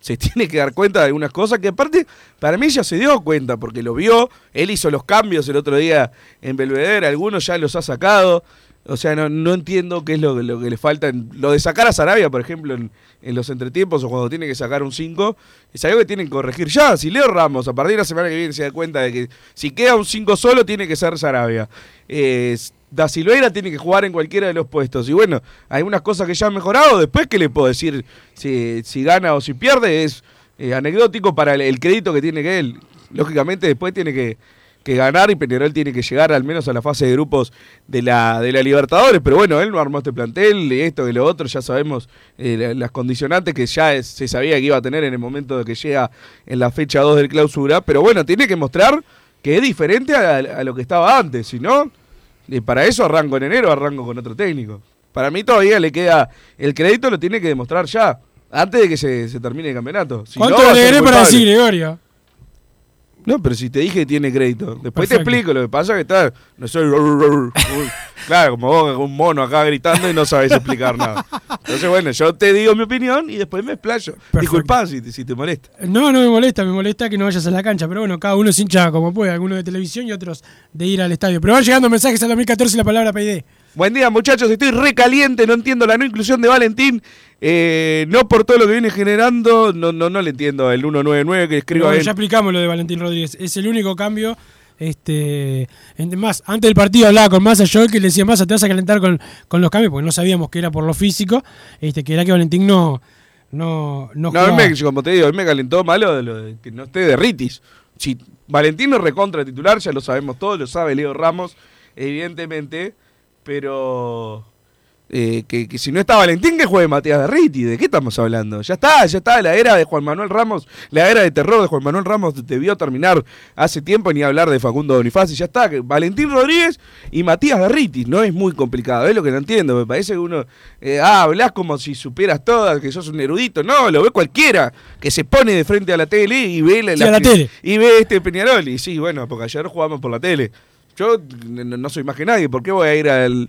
se tiene que dar cuenta de algunas cosas que aparte para mí ya se dio cuenta porque lo vio, él hizo los cambios el otro día en Belvedere, algunos ya los ha sacado, o sea, no, no entiendo qué es lo, lo que le falta, en- lo de sacar a Sarabia, por ejemplo, en, en los entretiempos o cuando tiene que sacar un 5, es algo que tienen que corregir ya, si Leo Ramos a partir de la semana que viene se da cuenta de que si queda un 5 solo tiene que ser Sarabia. Eh, Da Silveira tiene que jugar en cualquiera de los puestos. Y bueno, hay unas cosas que ya han mejorado. Después, ¿qué le puedo decir? Si, si gana o si pierde, es eh, anecdótico para el, crédito que tiene que él. Lógicamente, después tiene que, que ganar y Peñarol tiene que llegar al menos a la fase de grupos de la, de la Libertadores. Pero bueno, él no armó este plantel, esto y lo otro. Ya sabemos eh, la- las condicionantes que ya se sabía que iba a tener en el momento de que llega en la fecha 2 del clausura. Pero bueno, tiene que mostrar que es diferente a, a lo que estaba antes. Si no Y para eso arranco en enero, arranco con otro técnico. Para mí todavía le queda. El crédito lo tiene que demostrar ya. Antes de que se, se termine el campeonato. Si ¿Cuánto no, le agregué para decir, Gregorio? No, pero si te dije que tiene crédito. Después te explico. Lo que pasa es que está. No soy. claro, como vos, un mono acá gritando y no sabes explicar nada. Entonces, bueno, yo te digo mi opinión y después me explayo. Disculpa si, te- si te molesta. No, no me molesta, me molesta que no vayas a la cancha, pero bueno, cada uno es hincha como puede, algunos de televisión y otros de ir al estadio. Pero van llegando mensajes al 2014 y la palabra PID. Buen día, muchachos. Estoy recaliente. No entiendo la no inclusión de Valentín. Eh, no por todo lo que viene generando. No, no, no le entiendo el 199 que escriba Bueno, ya explicamos lo de Valentín Rodríguez. Es el único cambio. Este, más, antes del partido hablaba con Massa yo que le decía Massa, te vas a calentar con, con los cambios, porque no sabíamos que era por lo físico, este, que era que Valentín no, no, no, No, me, como te digo, me calentó malo de lo de que no esté de Ritis. Si Valentino es recontra titular, ya lo sabemos todos, lo sabe Leo Ramos, evidentemente, pero eh, que, que si no está Valentín, que juegue Matías de Riti. ¿De qué estamos hablando? Ya está, ya está, la era de Juan Manuel Ramos, la era de terror de Juan Manuel Ramos debió terminar hace tiempo, ni hablar de Facundo Bonifacio, ya está, Valentín Rodríguez y Matías de Riti, no es muy complicado, es lo que no entiendo, me parece que uno, eh, ah, hablas como si supieras todas, que sos un erudito, no, lo ve cualquiera, que se pone de frente a la tele y ve la, Sí, la tele. y ve este Peñarol, y sí, bueno, porque ayer jugamos por la tele. Yo no soy más que nadie, ¿por qué voy a ir al,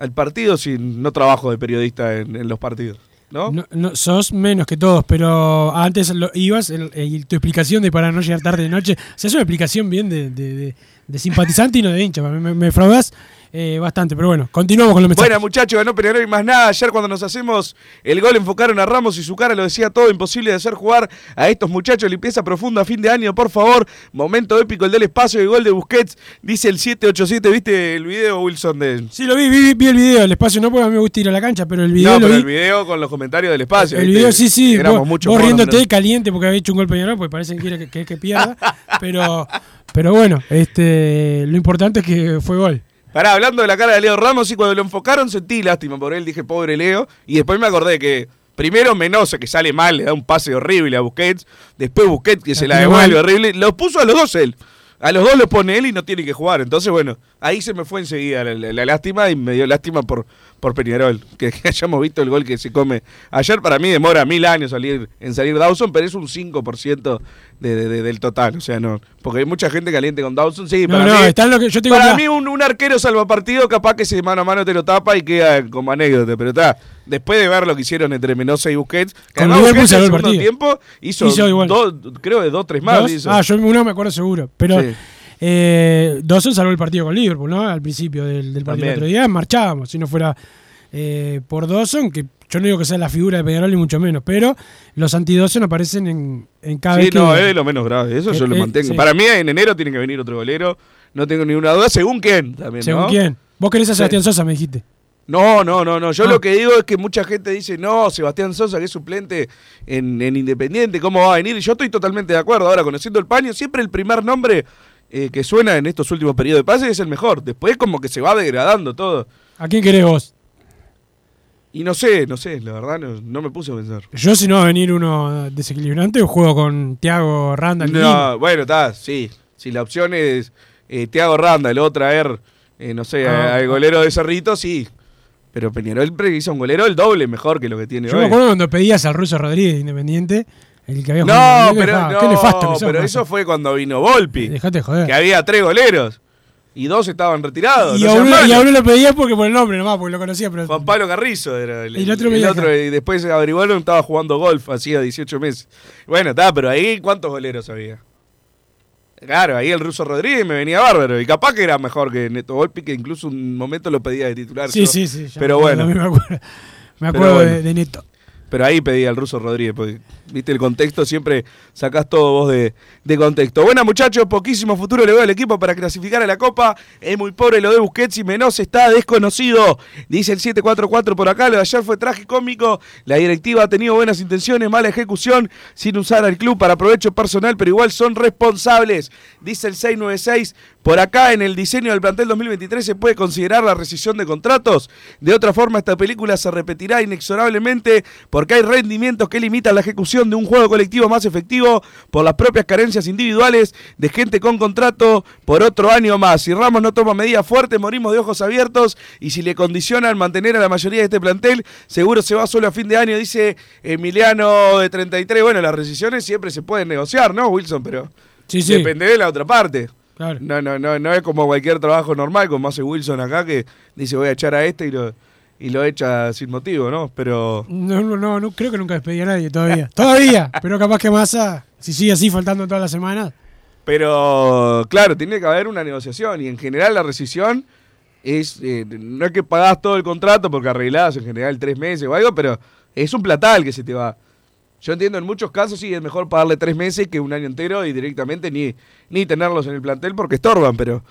al partido si no trabajo de periodista en, los partidos? ¿No? No, no, sos menos que todos, pero antes lo, ibas el- tu explicación de para no llegar tarde de noche, o es una explicación bien de, de- de- de simpatizante y no de hincha. Me, me, me fraudas eh, bastante, pero bueno, continuamos con los mensajes. Bueno, muchachos, ganó Peñarol y más nada. Ayer cuando nos hacemos el gol enfocaron a Ramos y su cara lo decía todo. Imposible de hacer jugar a estos muchachos. Limpieza profunda a fin de año, por favor. Momento épico el del espacio y gol de Busquets. Dice el 787. ¿Viste el video, Wilson? De... Sí, lo vi, vi, vi el video, el espacio no porque a mí me gusta ir a la cancha, pero el video no, lo pero vi. el video con los comentarios del espacio. El ¿viste? video sí, sí, Éramos vos, muchos vos monos, riéndote ¿no? caliente porque había hecho un gol Peñarol, porque parece que quiere que, que- que pierda, pero, pero bueno, este, lo importante es que fue gol. Pará, hablando de la cara de Leo Ramos, y cuando lo enfocaron sentí lástima por él, dije, pobre Leo. Y después me acordé que primero Menosa, que sale mal, le da un pase horrible a Busquets. Después Busquets, que se la devuelve horrible. Los puso a los dos él. A los dos los pone él y no tiene que jugar. Entonces, bueno, ahí se me fue enseguida la, la- la lástima y me dio lástima por, por Peñarol. Que, que hayamos visto el gol que se come. Ayer para mí demora mil años salir, en salir Dawson, pero es un 5% de, de- de- del total. O sea, no. Porque hay mucha gente caliente con Dawson. Sí, No, para no, mí, está en lo que yo tengo para acá. mí un, un arquero salvapartido capaz que ese mano a mano te lo tapa y queda como anécdota. Pero está, después de ver lo que hicieron entre Menosa y Busquets, que además Busquets en el el segundo partido. tiempo hizo, Hizo igual. dos, creo de dos, tres más. ¿Dos? hizo. Ah, yo uno me acuerdo seguro, pero Sí. Eh, Dawson salvó el partido con Liverpool, ¿no? Al principio del, del partido del otro día, marchábamos, si no fuera eh, por Dawson, que yo no digo que sea la figura de Peñarol ni mucho menos, pero los anti-Dawson aparecen en, en cada Sí, vez que... no, es de lo menos grave. Eso que- yo lo eh, mantengo. sí. Para mí en enero tiene que venir otro golero. No tengo ninguna duda. Según quién también, ¿Según ¿no? quién? Vos querés a. Sebastián Sosa, me dijiste. No, no, no, no. Yo Ah. lo que digo es que mucha gente dice, no, Sebastián Sosa, que es suplente en, en Independiente, ¿cómo va a venir? Y yo estoy totalmente de acuerdo. Ahora, conociendo el paño, siempre el primer nombre eh, que suena en estos últimos periodos de pases es el mejor. Después como que se va degradando todo. ¿A quién querés vos? Y no sé, no sé, la verdad no, no me puse a pensar. Yo, si no va a venir uno desequilibrante, juego con Thiago Randall. No, bueno, está, sí. Si la opción es eh, Thiago Randa, luego traer, eh, no sé, Ah. al golero de Cerrito, sí. Pero Peñarol hizo un golero el doble mejor que lo que tiene Yo hoy. me acuerdo cuando pedías al ruso Rodríguez de Independiente, el que había No, jugado pero, Independiente, no, qué nefasto que pero eso fue cuando vino Volpi. Dejate de joder. Que había tres goleros. Y dos estaban retirados. Y a, uno, y a malos. uno lo pedías porque por el nombre nomás, porque lo conocía, pero Juan Pablo Carrizo era el, Y el otro dijo- y después averiguaron estaba jugando golf hacía 18 meses. Bueno, está, pero ahí ¿cuántos goleros había? Claro, ahí el ruso Rodríguez me venía bárbaro. Y capaz que era mejor que Neto Volpi, que incluso un momento lo pedía de titular. Sí, yo. sí, sí. Pero me bueno. Me acuerdo, me Pero acuerdo bueno. de, de Neto. Pero ahí pedía el ruso Rodríguez, porque viste el contexto, siempre sacás todo vos de, contexto. Bueno, muchachos, poquísimo futuro le veo al equipo para clasificar a la Copa. Es muy pobre lo de Busquets y Menos está desconocido. Dice el 744 por acá, lo de ayer fue tragicómico. La directiva ha tenido buenas intenciones, mala ejecución, sin usar al club para provecho personal, pero igual son responsables. Dice el 696. Por acá, en el diseño del plantel 2023 se puede considerar la rescisión de contratos. De otra forma, esta película se repetirá inexorablemente porque hay rendimientos que limitan la ejecución de un juego colectivo más efectivo por las propias carencias individuales de gente con contrato por otro año más. Si Ramos no toma medidas fuertes, morimos de ojos abiertos y si le condicionan mantener a la mayoría de este plantel, seguro se va solo a fin de año, dice Emiliano de 33. Bueno, las rescisiones siempre se pueden negociar, ¿no, Wilson? Pero Sí, sí. depende de la otra parte. Claro. No, no, no, no es como cualquier trabajo normal, como hace Wilson acá, que dice voy a echar a este y lo, y lo echa sin motivo, ¿no? Pero No, no, no, no, creo que nunca despedí a nadie todavía. todavía, pero capaz que Massa, si sigue así faltando toda la semana. Pero, claro, tiene que haber una negociación y en general la rescisión es, eh, no es que pagás todo el contrato porque arreglás en general tres meses o algo, pero es un platal que se te va. Yo entiendo en muchos casos sí es mejor pagarle tres meses que un año entero y directamente ni, ni tenerlos en el plantel porque estorban, pero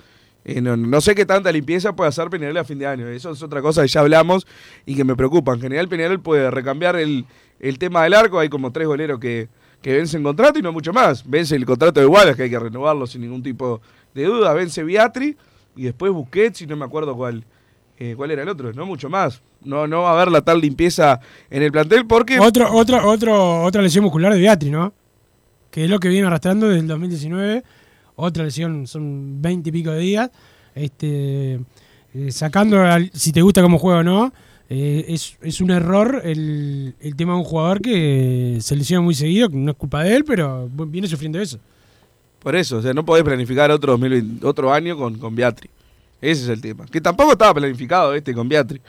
eh, no, no sé qué tanta limpieza puede hacer Peñarol a fin de año. Eso es otra cosa que ya hablamos y que me preocupa. En general Peñarol puede recambiar el, el tema del arco, hay como tres goleros que, que vencen contrato y no mucho más. Vence el contrato de Wallace, que hay que renovarlo sin ningún tipo de duda. Vence Beatri y después Busquets y no me acuerdo cuál, eh, cuál era el otro. No mucho más. No, no va a haber la tal limpieza en el plantel porque... Otro, otro, otro, otra lesión muscular de Beatri, ¿no? Que es lo que viene arrastrando desde el 2019. Otra lesión, son 20 y pico de días. Este, eh, sacando si te gusta cómo juega o no, eh, es, es un error el, el tema de un jugador que se lesiona muy seguido, que no es culpa de él, pero viene sufriendo eso. Por eso, o sea, no podés planificar otro, 2020 otro año con, con Beatri. Ese es el tema. Que tampoco estaba planificado este con Beatri.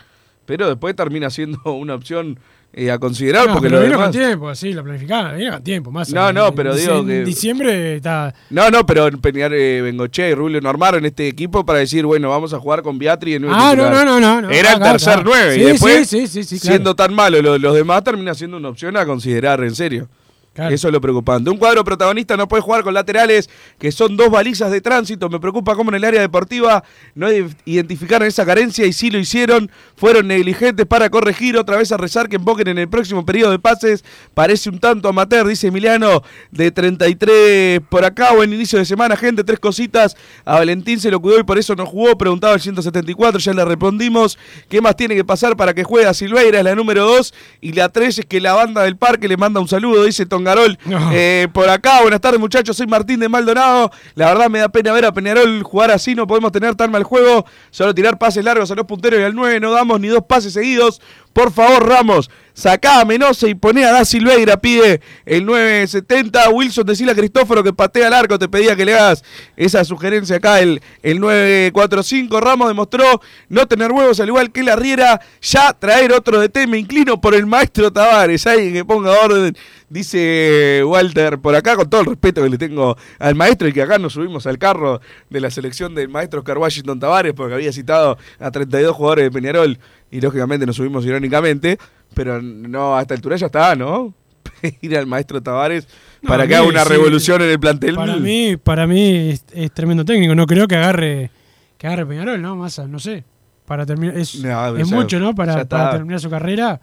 Pero después termina siendo una opción eh, a considerar No, porque pero lo vino demás... con tiempo, sí, lo planificaban, vino con tiempo, más. No, en- no, en pero dic- digo en que- diciembre está... No, no, pero Peñar, eh, Bengoche y Rubio no armaron este equipo para decir, bueno, vamos a jugar con Beatri en Ah, no, no, no, no, Era el claro, tercer claro. nueve. Sí, y después, sí, sí, claro. siendo tan malo lo- los demás, termina siendo una opción a considerar en serio. Eso es lo preocupante. Un cuadro protagonista no puede jugar con laterales, que son dos balizas de tránsito. Me preocupa cómo en el área deportiva no identificaron esa carencia y sí lo hicieron. Fueron negligentes para corregir. Otra vez a rezar que emboquen en el próximo periodo de pases. Parece un tanto amateur, dice Emiliano, de 33 por acá. Buen inicio de semana, gente. Tres cositas. A Valentín se lo cuidó y por eso no jugó. Preguntaba el 174, ya le respondimos. ¿Qué más tiene que pasar para que juegue a Silveira? Es la número 2. Y la 3 es que la banda del parque le manda un saludo, dice Tongarol. Eh, por acá, buenas tardes muchachos, soy Martín de Maldonado. La verdad me da pena ver a Peñarol jugar así, no podemos tener tan mal juego. Solo tirar pases largos a los punteros y al 9 no damos ni dos pases seguidos. Por favor, Ramos, sacá a Menose y poné a Da Silveira, pide el 970. Wilson, decile a Cristóforo que patea al arco, te pedía que le hagas esa sugerencia acá, el, el 945. Ramos demostró no tener huevos, al igual que la Riera, ya traer otro de T. Me inclino por el maestro Tavares, alguien que ponga orden. Dice Walter, por acá, con todo el respeto que le tengo al maestro y que acá nos subimos al carro de la selección del maestro Oscar Washington Tavares, porque había citado a 32 jugadores de Peñarol y lógicamente nos subimos irónicamente, pero no, a esta altura ya está, ¿no? Ir al maestro Tavares No, para que mí, haga una sí, revolución en el plantel. Para mí, para mí es, es tremendo técnico. No creo que agarre que agarre Peñarol, ¿no? Massa, no sé. Para terminar es, No, es ya- mucho, ¿no? para terminar su carrera.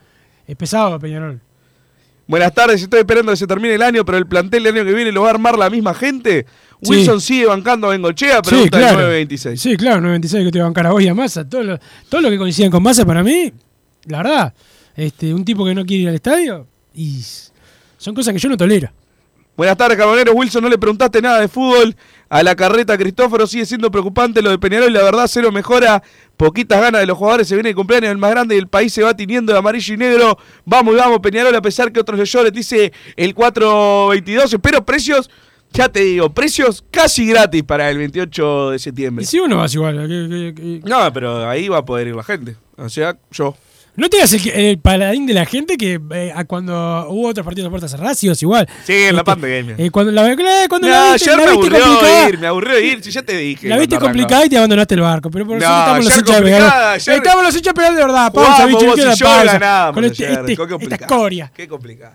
Es pesado Peñarol. Buenas tardes, estoy esperando que se termine el año, pero el plantel del año que viene lo va a armar la misma gente. Sí. Wilson sigue bancando a Bengochea, Sí, pregunta el claro. 926. Sí, claro, 926 que te va a bancar a vos y a Massa. Todo lo, todo lo que coinciden con Massa para mí, la verdad, este, un tipo que no quiere ir al estadio y son cosas que yo no tolero. Buenas tardes, Carboneros. Wilson, no le preguntaste nada de fútbol. A la carreta Cristóforo sigue siendo preocupante lo de Peñarol. La verdad, cero mejora. Poquitas ganas de los jugadores. Se viene el cumpleaños del más grande y el país se va tiniendo de amarillo y negro. Vamos y vamos, Peñarol, a pesar que otros le lloren, dice el 422. Espero precios, ya te digo, precios casi gratis para el 28 de septiembre. Y si uno vas igual. que- que- que- No, pero ahí va a poder ir la gente. O sea, yo. No te hagas el, el paladín de la gente que eh, cuando hubo otros partidos de puertas cerradas, ibas igual. Sí, en la Este, pandemia. eh, cuando la, cuando No, la viste, ayer la me viste aburrió complicada, ir, me aburrió ir, si ya te dije. la viste complicada y te abandonaste el barco. Pero por No, eso estamos los hinchas complicada, ayer- Estamos los hinchas Peñarol de verdad. Pausa, bicho, vos y la yo pausa. ganábamos Con este, este- qué esta escoria. Qué complicado.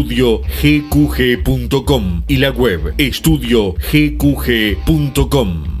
gqg.com y la web estudiogqg.com.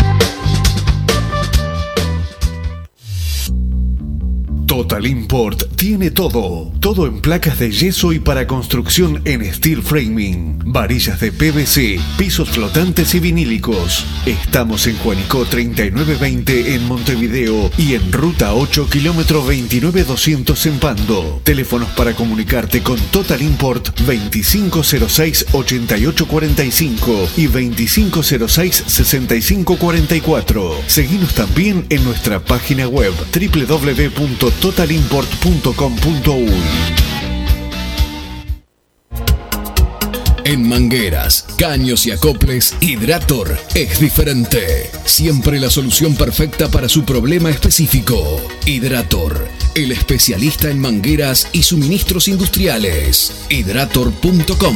Total Import tiene todo. Todo en placas de yeso y para construcción en steel framing. Varillas de PVC, pisos flotantes y vinílicos. Estamos en Juanico 3920 en Montevideo y en Ruta 8 kilómetro 29200 en Pando. Teléfonos para comunicarte con Total Import 2506-8845 y 2506-6544. Seguimos también en nuestra página web www.totalimport.com.uy. En mangueras, caños y acoples, Hidrator es diferente. Siempre la solución perfecta para su problema específico. Hidrator, el especialista en mangueras y suministros industriales. Hidrator.com.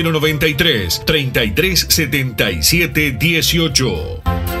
093 33 77 18.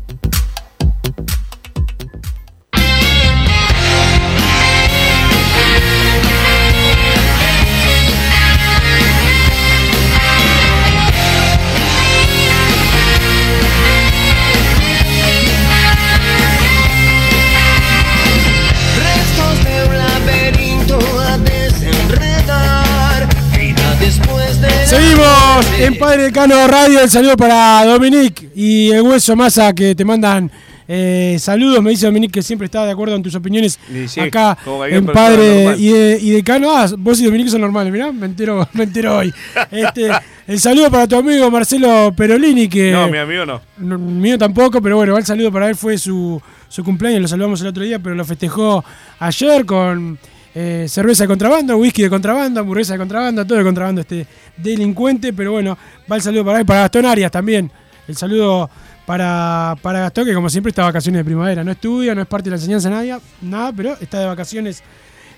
Después de Padre Decano Radio, el saludo para Dominic y el Hueso Massa que te mandan eh, saludos. Me dice Dominic que siempre está de acuerdo en tus opiniones sí, acá en Padre y, de- y Decano. Ah, vos y Dominic son normales, mirá, me entero, me entero hoy. Este, el saludo para tu amigo Marcelo Perolini que... No, mi amigo no. No, mío tampoco, pero bueno, el saludo para él fue su, su cumpleaños, lo saludamos el otro día, pero lo festejó ayer con eh, cerveza de contrabando, whisky de contrabando, hamburguesa de contrabando, todo de contrabando este delincuente, pero bueno, va el saludo para él, para Gastón Arias también, el saludo para, para Gastón, que como siempre está de vacaciones de primavera, no estudia, no es parte de la enseñanza nadie, nada, pero está de vacaciones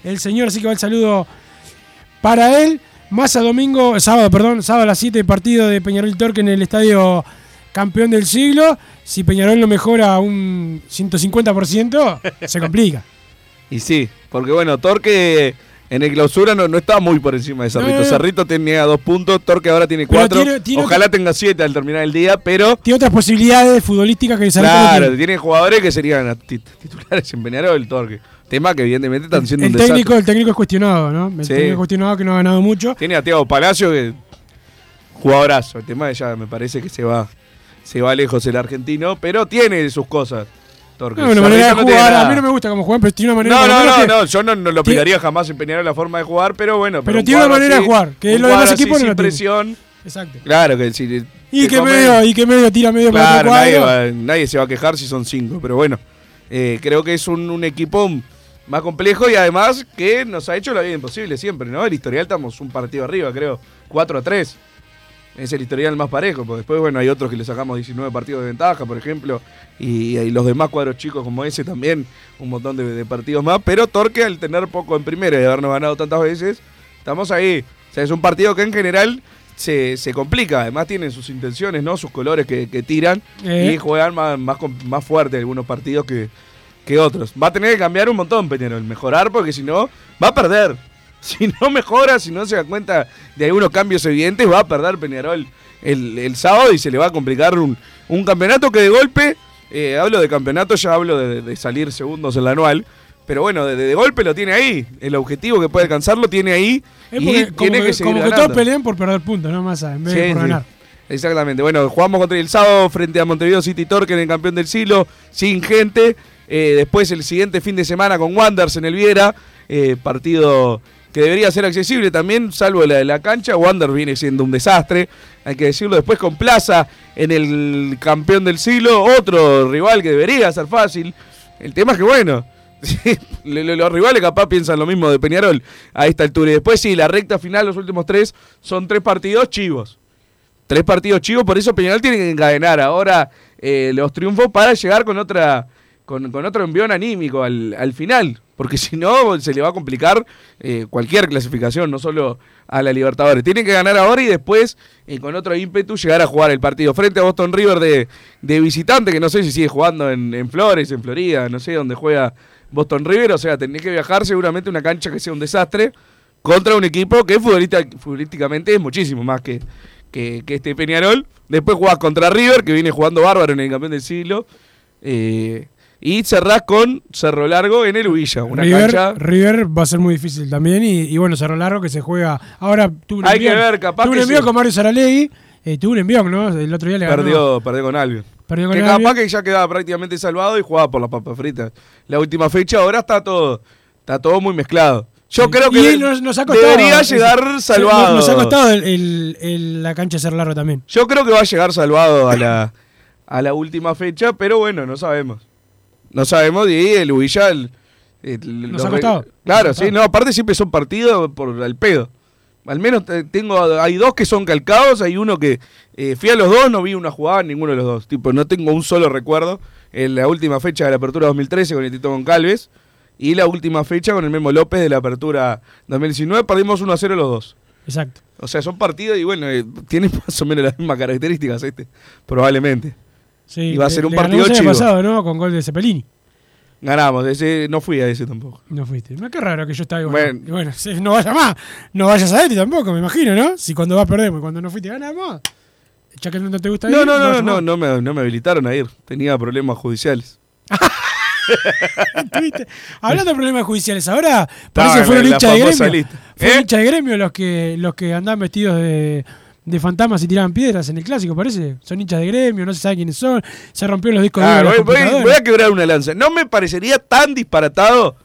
el señor, así que va el saludo para él. Más a domingo, sábado, perdón, sábado a las 7 partido de Peñarol Torque en el estadio campeón del siglo. Si Peñarol no mejora un 150%, se complica. Y sí, porque bueno, Torque en el clausura no, no está muy por encima de Cerrito. No. Cerrito tenía dos puntos, Torque ahora tiene Pero cuatro. tiene- tiene Ojalá tenga siete al terminar el día, pero Tiene otras posibilidades futbolísticas que Cerrito claro, tiene. tiene jugadores que serían tit- titulares en Peñarol el Torque. Tema que evidentemente están siendo El un técnico, desastre. el técnico es cuestionado, ¿no? El Sí. técnico es cuestionado que no ha ganado mucho. Tiene a Thiago Palacio que jugadorazo. El tema de ya me parece que se va se va lejos el argentino, pero tiene sus cosas. No, una manera de no jugar, a mí no me gusta cómo juegan, pero tiene una manera No, por lo no, no, que- no, yo no, no lo pillaría jamás en Peñarol la forma de jugar, pero bueno. Pero un tiene una manera de jugar, que un los demás equipos no lo presión. Exacto. Claro que si Y que, comen- medio, y que medio tira medio para Claro, otro nadie, va- nadie se va a quejar si son cinco, pero bueno, eh, creo que es un, un equipo más complejo y además que nos ha hecho la vida imposible siempre, ¿no? El historial estamos un partido arriba, creo, 4 a 3. Es el historial más parejo, porque después, bueno, hay otros que le sacamos 19 partidos de ventaja, por ejemplo, y, y los demás cuadros chicos como ese también, un montón de, de partidos más, pero Torque al tener poco en primera y habernos ganado tantas veces, estamos ahí. O sea, es un partido que en general se, se complica, además tienen sus intenciones, ¿no? Sus colores que, que tiran Eh. y juegan más, más, más fuerte algunos partidos que, que otros. Va a tener que cambiar un montón, Peñarol, mejorar, porque si no, va a perder. Si no mejora, si no se da cuenta de algunos cambios evidentes, va a perder Peñarol el, el sábado y se le va a complicar un, un campeonato que de golpe, eh, hablo de campeonato, ya hablo de, de salir segundos en la anual, pero bueno, de, de golpe lo tiene ahí. El objetivo que puede alcanzar lo tiene ahí Es y como tiene que, que, seguir como que todos pelean por perder puntos, no más en vez de Sí, por sí. ganar. Exactamente. Bueno, jugamos contra el sábado frente a Montevideo City Torque en el campeón del siglo, sin gente. Eh, después el siguiente fin de semana con Wanders en el Viera, eh, partido que debería ser accesible también, salvo la de la cancha. Wanders viene siendo un desastre, hay que decirlo. Después con Plaza en el campeón del siglo, otro rival que debería ser fácil. El tema es que, bueno, lo- lo- los rivales capaz piensan lo mismo de Peñarol a esta altura. Y después sí, la recta final, los últimos tres, son tres partidos chivos. Tres partidos chivos, por eso Peñarol tiene que encadenar ahora eh, los triunfos para llegar con otra con, con otro envión anímico al, al final. Porque si no, se le va a complicar eh, cualquier clasificación, no solo a la Libertadores. Tiene que ganar ahora y después, eh, con otro ímpetu, llegar a jugar el partido frente a Boston River de, de visitante, que no sé si sigue jugando en, en Flores, en Florida, no sé dónde juega Boston River. O sea, tendría que viajar seguramente una cancha que sea un desastre contra un equipo que futbolísticamente es muchísimo más que, que, que este Peñarol. Después jugás contra River, que viene jugando bárbaro en el campeón del siglo. Eh, y cerrás con Cerro Largo en el Ubilla, una River, cancha. River va a ser muy difícil también. Y, y bueno, Cerro Largo que se juega. Ahora tuvo un Hay que ver, capaz tuvo un envío sí. con Mario Saralegui. Eh, tuvo un envión, ¿no? El otro día le ganó. Perdió, perdió con Albion. Perdió con que Albion. capaz que ya quedaba prácticamente salvado y jugaba por las papas fritas. La última fecha, ahora está todo, está todo muy mezclado. Yo creo que Y de- nos, nos ha costado, debería llegar salvado. Nos ha costado el, el- el- la cancha Cerro Largo también. Yo creo que va a llegar salvado a la, a la última fecha, pero bueno, no sabemos. No sabemos, y el Ubilla... el- el- Nos ha costado. Claro, sí, no, aparte siempre son partidos por el pedo. Al menos te- tengo, hay dos que son calcados, hay uno que eh, fui a los dos, no vi una jugada en ninguno de los dos. Tipo, no tengo un solo recuerdo. En la última fecha de la apertura 2013 con el Tito Goncalves y la última fecha con el Memo López de la apertura 2019, perdimos 1 a 0 los dos. Exacto. O sea, son partidos y bueno, eh, tienen más o menos las mismas características este, probablemente. Sí, y va a ser un partido año pasado, ¿no? Con gol de Cepelini. Ganamos, ese no fui a ese tampoco. No fuiste. No, qué raro que yo estaba igual. Bueno. Bueno, no vayas más. No vayas a este tampoco, me imagino, ¿no? Si cuando vas perdemos y cuando no fuiste ganamos. Ya que no te gusta No, ir, no, no, no, no me, no me habilitaron a ir. Tenía problemas judiciales. Hablando de problemas judiciales, ahora parece que fueron hinchas de gremio. Fueron ¿Eh? hinchas de gremio los que, los que andan vestidos de, de fantasmas y tiraban piedras en el clásico, parece. Son hinchas de gremio, no se sabe quiénes son. Se rompió los discos Ah, de voy, voy- a quebrar una lanza. No me parecería tan disparatado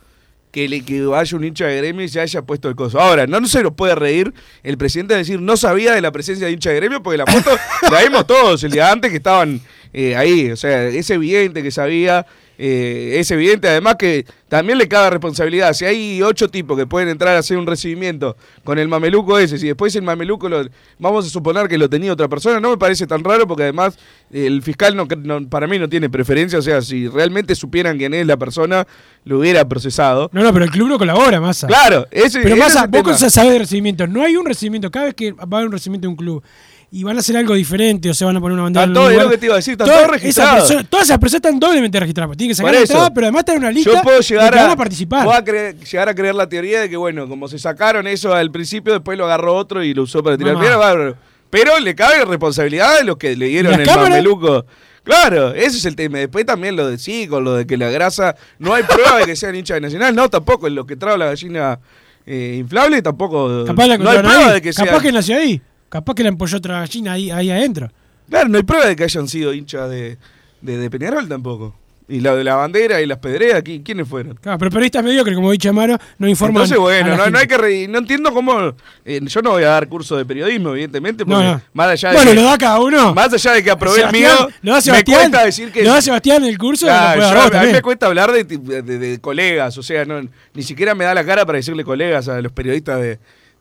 que, le, que vaya un hincha de gremio y se haya puesto el coso. Ahora, no, no se nos puede reír el presidente de decir no sabía de la presencia de hincha de gremio porque la foto la vimos todos el día antes que estaban eh, ahí. O sea, es evidente que sabía. Eh, es evidente además que también le cabe responsabilidad. Si hay ocho tipos que pueden entrar a hacer un recibimiento con el mameluco ese, si después el mameluco lo, vamos a suponer que lo tenía otra persona, no me parece tan raro porque además el fiscal no, no- para mí no tiene preferencia. O sea, si realmente supieran quién es la persona, lo hubiera procesado. No, no, pero el club no colabora, Massa. Claro, ese, Pero ese Massa, es el vos sabés de recibimiento. No hay un recibimiento. Cada vez que va a haber un recibimiento de un club y van a hacer algo diferente o se van a poner una bandera. Están en es lo que te iba a decir, están todas todos esas registrados. personas- todas esas personas están doblemente registradas. Tienen que sacar entrada, pero además tener una lista Yo puedo llegar que a, van a participar. puedo a creer- llegar a creer la teoría de que, bueno, como se sacaron eso al principio, después lo agarró otro y lo usó para tirar piedra. Pero le cabe responsabilidad de los que le dieron ¿Las el cámaras? mameluco. Claro, ese es el tema. Después también lo de sí, con lo de que la grasa. No hay prueba de que sean hinchas de Nacional. No, tampoco. Lo que trajo la gallina eh, inflable, tampoco. Capaz la no hay prueba ahí. de que Capaz sean- que nació ahí. Capaz que la empolló otra gallina ahí, ahí adentro. Claro, no hay prueba de que hayan sido hinchas de, de, de Peñarol tampoco. Y la de la bandera y las pedreras, ¿qui- ¿quiénes fueron? Claro, pero periodistas mediocres, como dicho Amaro, no informan. Entonces, bueno, no, no hay que re- no entiendo cómo. eh, yo no voy a dar curso de periodismo, evidentemente, porque No, no. más allá de Bueno, que, lo da cada uno. Más allá de que aprobé el mío, lo da me cuesta decir que. lo da Sebastián el curso, Claro, yo- a mí me cuesta hablar de, de- de- de colegas, o sea, no, ni siquiera me da la cara para decirle colegas a los periodistas de,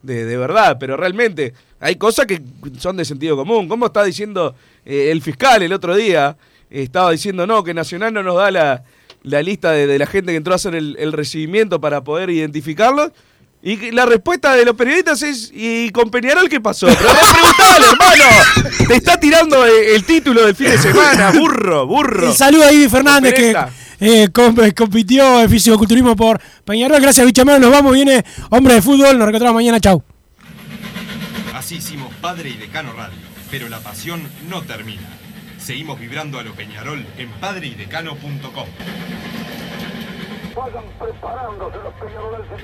de- de verdad, pero realmente hay cosas que son de sentido común. ¿Cómo está diciendo eh, el fiscal el otro día? eh, estaba diciendo, no, que Nacional no nos da la, la lista de, de la gente que entró a hacer el, el recibimiento para poder identificarlos. Y la respuesta de los periodistas es, ¿y con Peñarol qué pasó? Pero preguntale, hermano. Te está tirando eh, el título del fin de semana, burro, burro. Un saludo a Ivy Fernández que. Eh, eh, compitió en fisicoculturismo por Peñarol. Gracias, Bichamaro. Nos vamos. Viene Hombre de Fútbol. Nos reencontramos mañana. Chau. Así hicimos Padre y Decano Radio, pero la pasión no termina. Seguimos vibrando a lo Peñarol en padreidecano.com. Vayan preparándose los peñarolenses.